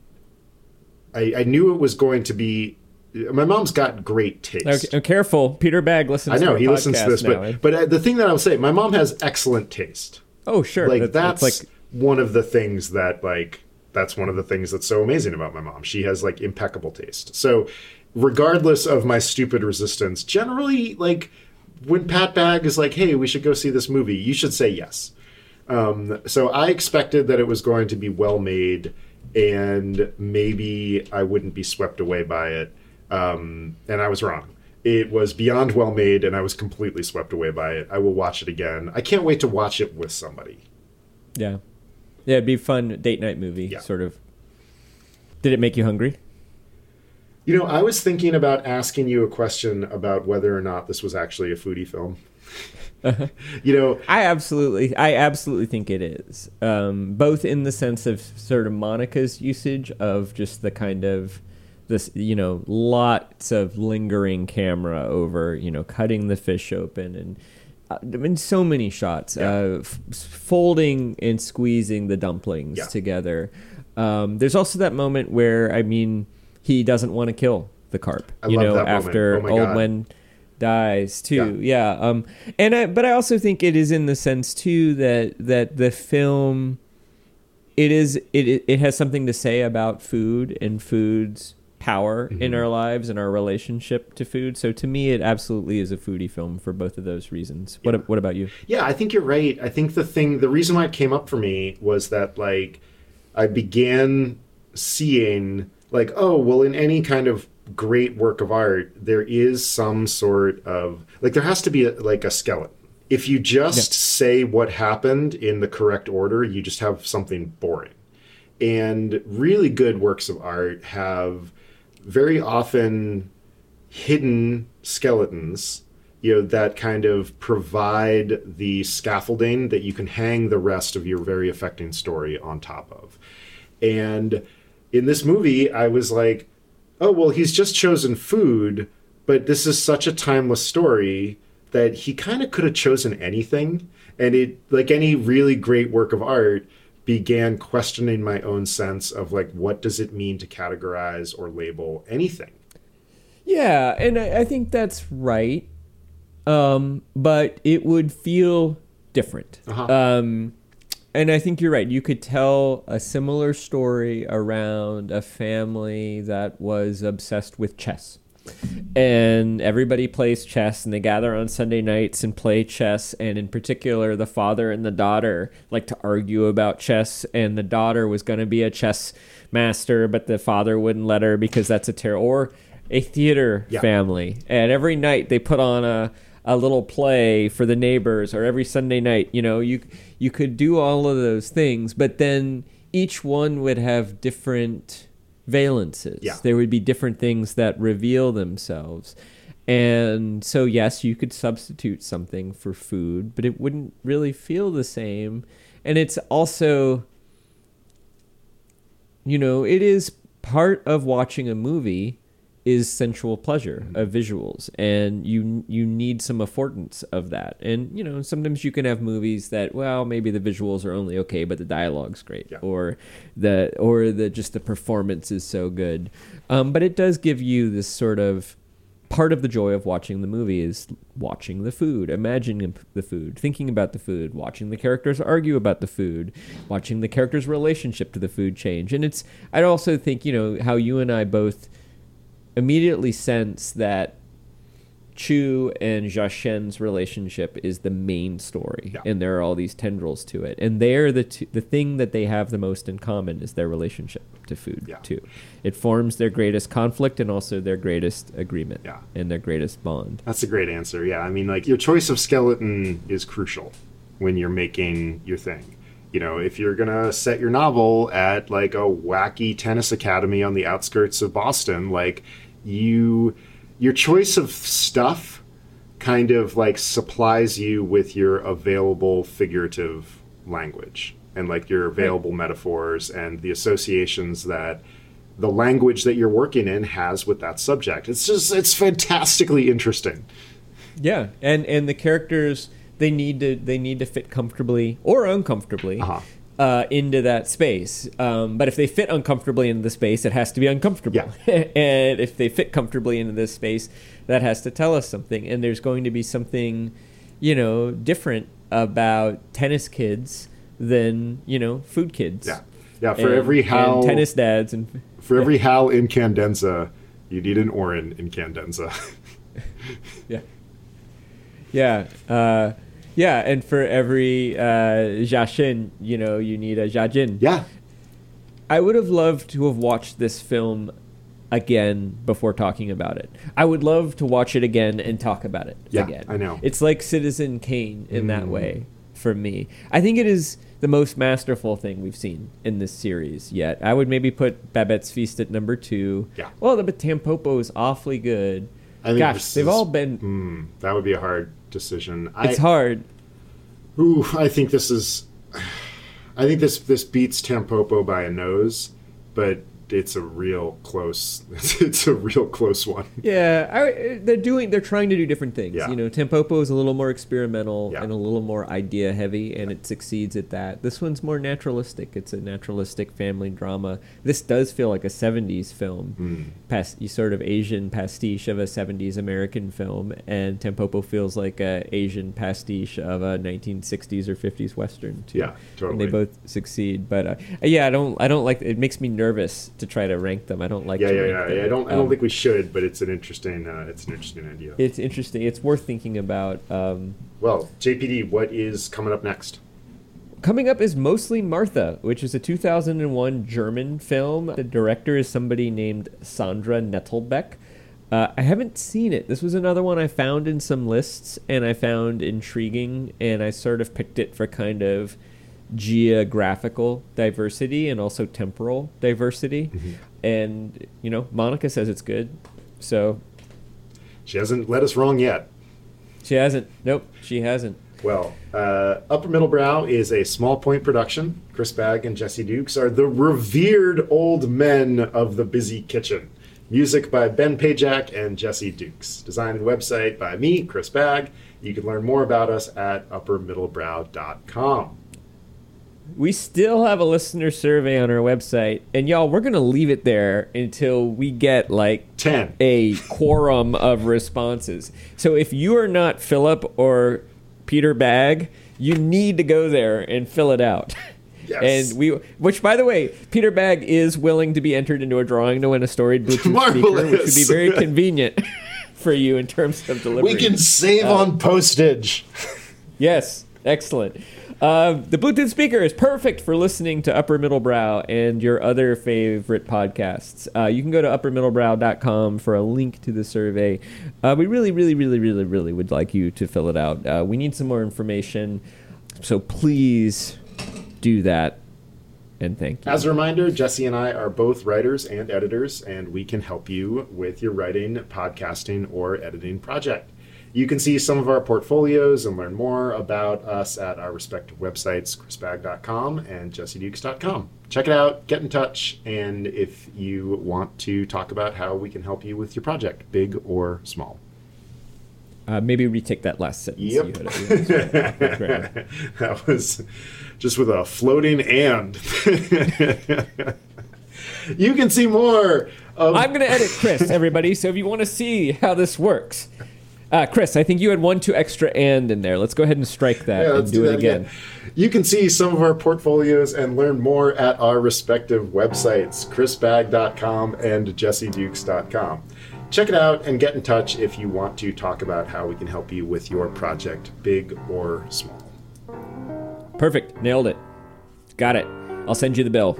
I, I knew it was going to be. My mom's got great taste. Okay, uh, careful, Peter Bagg listens. I know he listens to this, now, eh? but but uh, the thing that I will say, my mom has excellent taste oh sure, like That- that's, like one of the things that like that's one of the things that's so amazing about my mom. She has like impeccable taste. So regardless of my stupid resistance generally like when Pat Bagg is like hey we should go see this movie you should say yes. Um, so i expected that it was going to be well made and maybe i wouldn't be swept away by it. Um, and i was wrong. It was beyond well made and i was completely swept away by it. I will watch it again. I can't wait to watch it with somebody. Yeah, yeah, it'd be a fun date night movie, Yeah. sort of. Did it make you hungry? You know, I was thinking about asking you a question about whether or not this was actually a foodie film. you know, I absolutely, I absolutely think it is. Um, both in the sense of sort of Monica's usage of just the kind of this, you know, lots of lingering camera over, you know, cutting the fish open and. Uh, I mean, so many shots, Yeah. uh, f- folding and squeezing the dumplings Yeah. together. Um, there's also that moment where, I mean, he doesn't want to kill the carp. I you know, moment. after Oh old. Wen dies too. Yeah. Um and I but I also think it is in the sense too that that the film it is it it has something to say about food and food's power Mm-hmm. in our lives and our relationship to food. So to me it absolutely is a foodie film for both of those reasons. Yeah. What what about you? yeah, I think you're right. I think the thing, the reason why it came up for me was that, like, I began seeing, like, oh, well, in any kind of great work of art, there is some sort of, like, there has to be, a, like, a skeleton. If you just say what happened in the correct order, you just have something boring. And really good works of art have very often hidden skeletons you know that kind of provide the scaffolding that you can hang the rest of your very affecting story on top of. And in this movie i was like oh well he's just chosen food but this is such a timeless story that he kind of could have chosen anything. And it like any really great work of art began questioning my own sense of like what does it mean to categorize or label anything Yeah, and I, I think that's right. Um, but it would feel different. Uh-huh. Um, and I think you're right. You could tell a similar story around a family that was obsessed with chess. And everybody plays chess and they gather on Sunday nights and play chess. And in particular, the father and the daughter like to argue about chess. And the daughter was going to be a chess master, but the father wouldn't let her because that's a terror. Or a theater Yeah. family. And every night they put on a, a little play for the neighbors or every Sunday night, you know, you you could do all of those things, but then each one would have different valences. Yeah. There would be different things that reveal themselves. And so yes, you could substitute something for food, but it wouldn't really feel the same. And it's also you know, it is part of watching a movie is sensual pleasure of visuals and you you need some affordance of that and you know sometimes you can have movies that well maybe the visuals are only okay but the dialogue's great Yeah. or the or the just the performance is so good um, but it does give you this sort of part of the joy of watching the movie is watching the food, imagining the food, thinking about the food, watching the characters argue about the food, watching the characters' relationship to the food change. And it's, I'd also think, you know, how you and I both immediately sense that Chu and Jia Xian's relationship is the main story, Yeah. and there are all these tendrils to it. And they're the two, the thing that they have the most in common is their relationship to food Yeah. too. It forms their greatest conflict and also their greatest agreement Yeah. and their greatest bond. That's a great answer. Yeah, I mean, like your choice of skeleton is crucial when you're making your thing. You know, if you're gonna set your novel at like a wacky tennis academy on the outskirts of Boston, like you, your choice of stuff kind of like supplies you with your available figurative language and like your available metaphors and the associations that the language that you're working in has with that subject. It's just it's fantastically interesting. Yeah, and and the characters they need to they need to fit comfortably or uncomfortably Uh-huh. uh, into that space. Um, but if they fit uncomfortably into the space, it has to be uncomfortable. and if they fit comfortably into this space, that has to tell us something. And there's going to be something, you know, different about tennis kids than you know food kids. Yeah. Yeah, for And- every Hal tennis dads and for every Hal Incandenza, you need an Orin Incandenza. Yeah. Yeah. Uh, yeah, and for every uh, Jia Xian, you know, you need a Jajin. yeah. I would have loved to have watched this film again before talking about it. I would love to watch it again and talk about it Yeah, again. I know. It's like Citizen Kane in that Mm. way for me. I think it is the most masterful thing we've seen in this series yet. I would maybe put Babette's Feast at number two. Yeah. Well, the but Tampopo is awfully good. I think Gosh, they've is- all been. Hmm, that would be a hard decision. It's I, hard. Ooh, I think this is. I think this this beats Tampopo by a nose, but it's a real close. It's a real close one. Yeah, I, they're doing. They're trying to do different things. Yeah. You know, Tampopo is a little more experimental Yeah. and a little more idea heavy, and it succeeds at that. This one's more naturalistic. It's a naturalistic family drama. This does feel like a '70s film, Hmm. pas- sort of Asian pastiche of a '70s American film, and Tampopo feels like a Asian pastiche of a 1960s or '50s western too. Yeah, totally. And they both succeed, but uh, yeah, I don't. I don't like. It makes me nervous to try to rank them. I don't like. Yeah, to yeah, yeah. them. yeah. I don't. I don't Um, think we should, but it's an interesting. Uh, it's an interesting idea. it's interesting. It's worth thinking about. Um, well, JPD, what is coming up next? coming up is mostly Martha, which is a 2001 German film. The director is somebody named Sandra Nettelbeck. Uh, I haven't seen it. This was another one I found in some lists and I found intriguing, and I sort of picked it for kind of geographical diversity and also temporal diversity. And, you know, Monica says it's good. So She hasn't led us wrong yet. she hasn't. Nope, she hasn't. Well, uh, Upper Middle Brow is a small point production. Chris Bagg and Jesse Dukes are the revered old men of the busy kitchen. Music by Ben Pajak and Jesse Dukes. Design and website by me, Chris Bagg. You can learn more about us at uppermiddlebrow.com. We still have a listener survey on our website, and y'all, we're gonna leave it there until we get like 10. a quorum of responses. So if you are not Philip or Peter Bagg you need to go there and fill it out. Yes. And we, which by the way, Peter Bagg is willing to be entered into a drawing to win a storied Bluetooth speaker, which would be very convenient for you in terms of delivery. We can save uh, on postage. Yes, excellent. Uh, the Bluetooth speaker is perfect for listening to Upper Middle Brow and your other favorite podcasts. Uh, you can go to uppermiddlebrow.com for a link to the survey. Uh, we really, really, really, really, really would like you to fill it out. Uh, we need some more information, so please do that. And thank you. As a reminder, Jesse and I are both writers and editors, and we can help you with your writing, podcasting, or editing project. You can see some of our portfolios and learn more about us at our respective websites, chrisbagg.com and jessedukes.com. Check it out, get in touch, and if you want to talk about how we can help you with your project, big or small. Uh, maybe retake that last sentence. Yep. You had it- you had it. That's right. that was just with a floating and. you can see more of I'm going to edit Chris, everybody. So if you want to see how this works, uh, Chris, I think you had one two extra and in there. Let's go ahead and strike that Yeah, and let's do, it that again. You can see some of our portfolios and learn more at our respective websites, chrisbagg.com and jessedukes.com. check it out and get in touch if you want to talk about how we can help you with your project, big or small. Perfect. Nailed it. Got it. I'll send you the bill.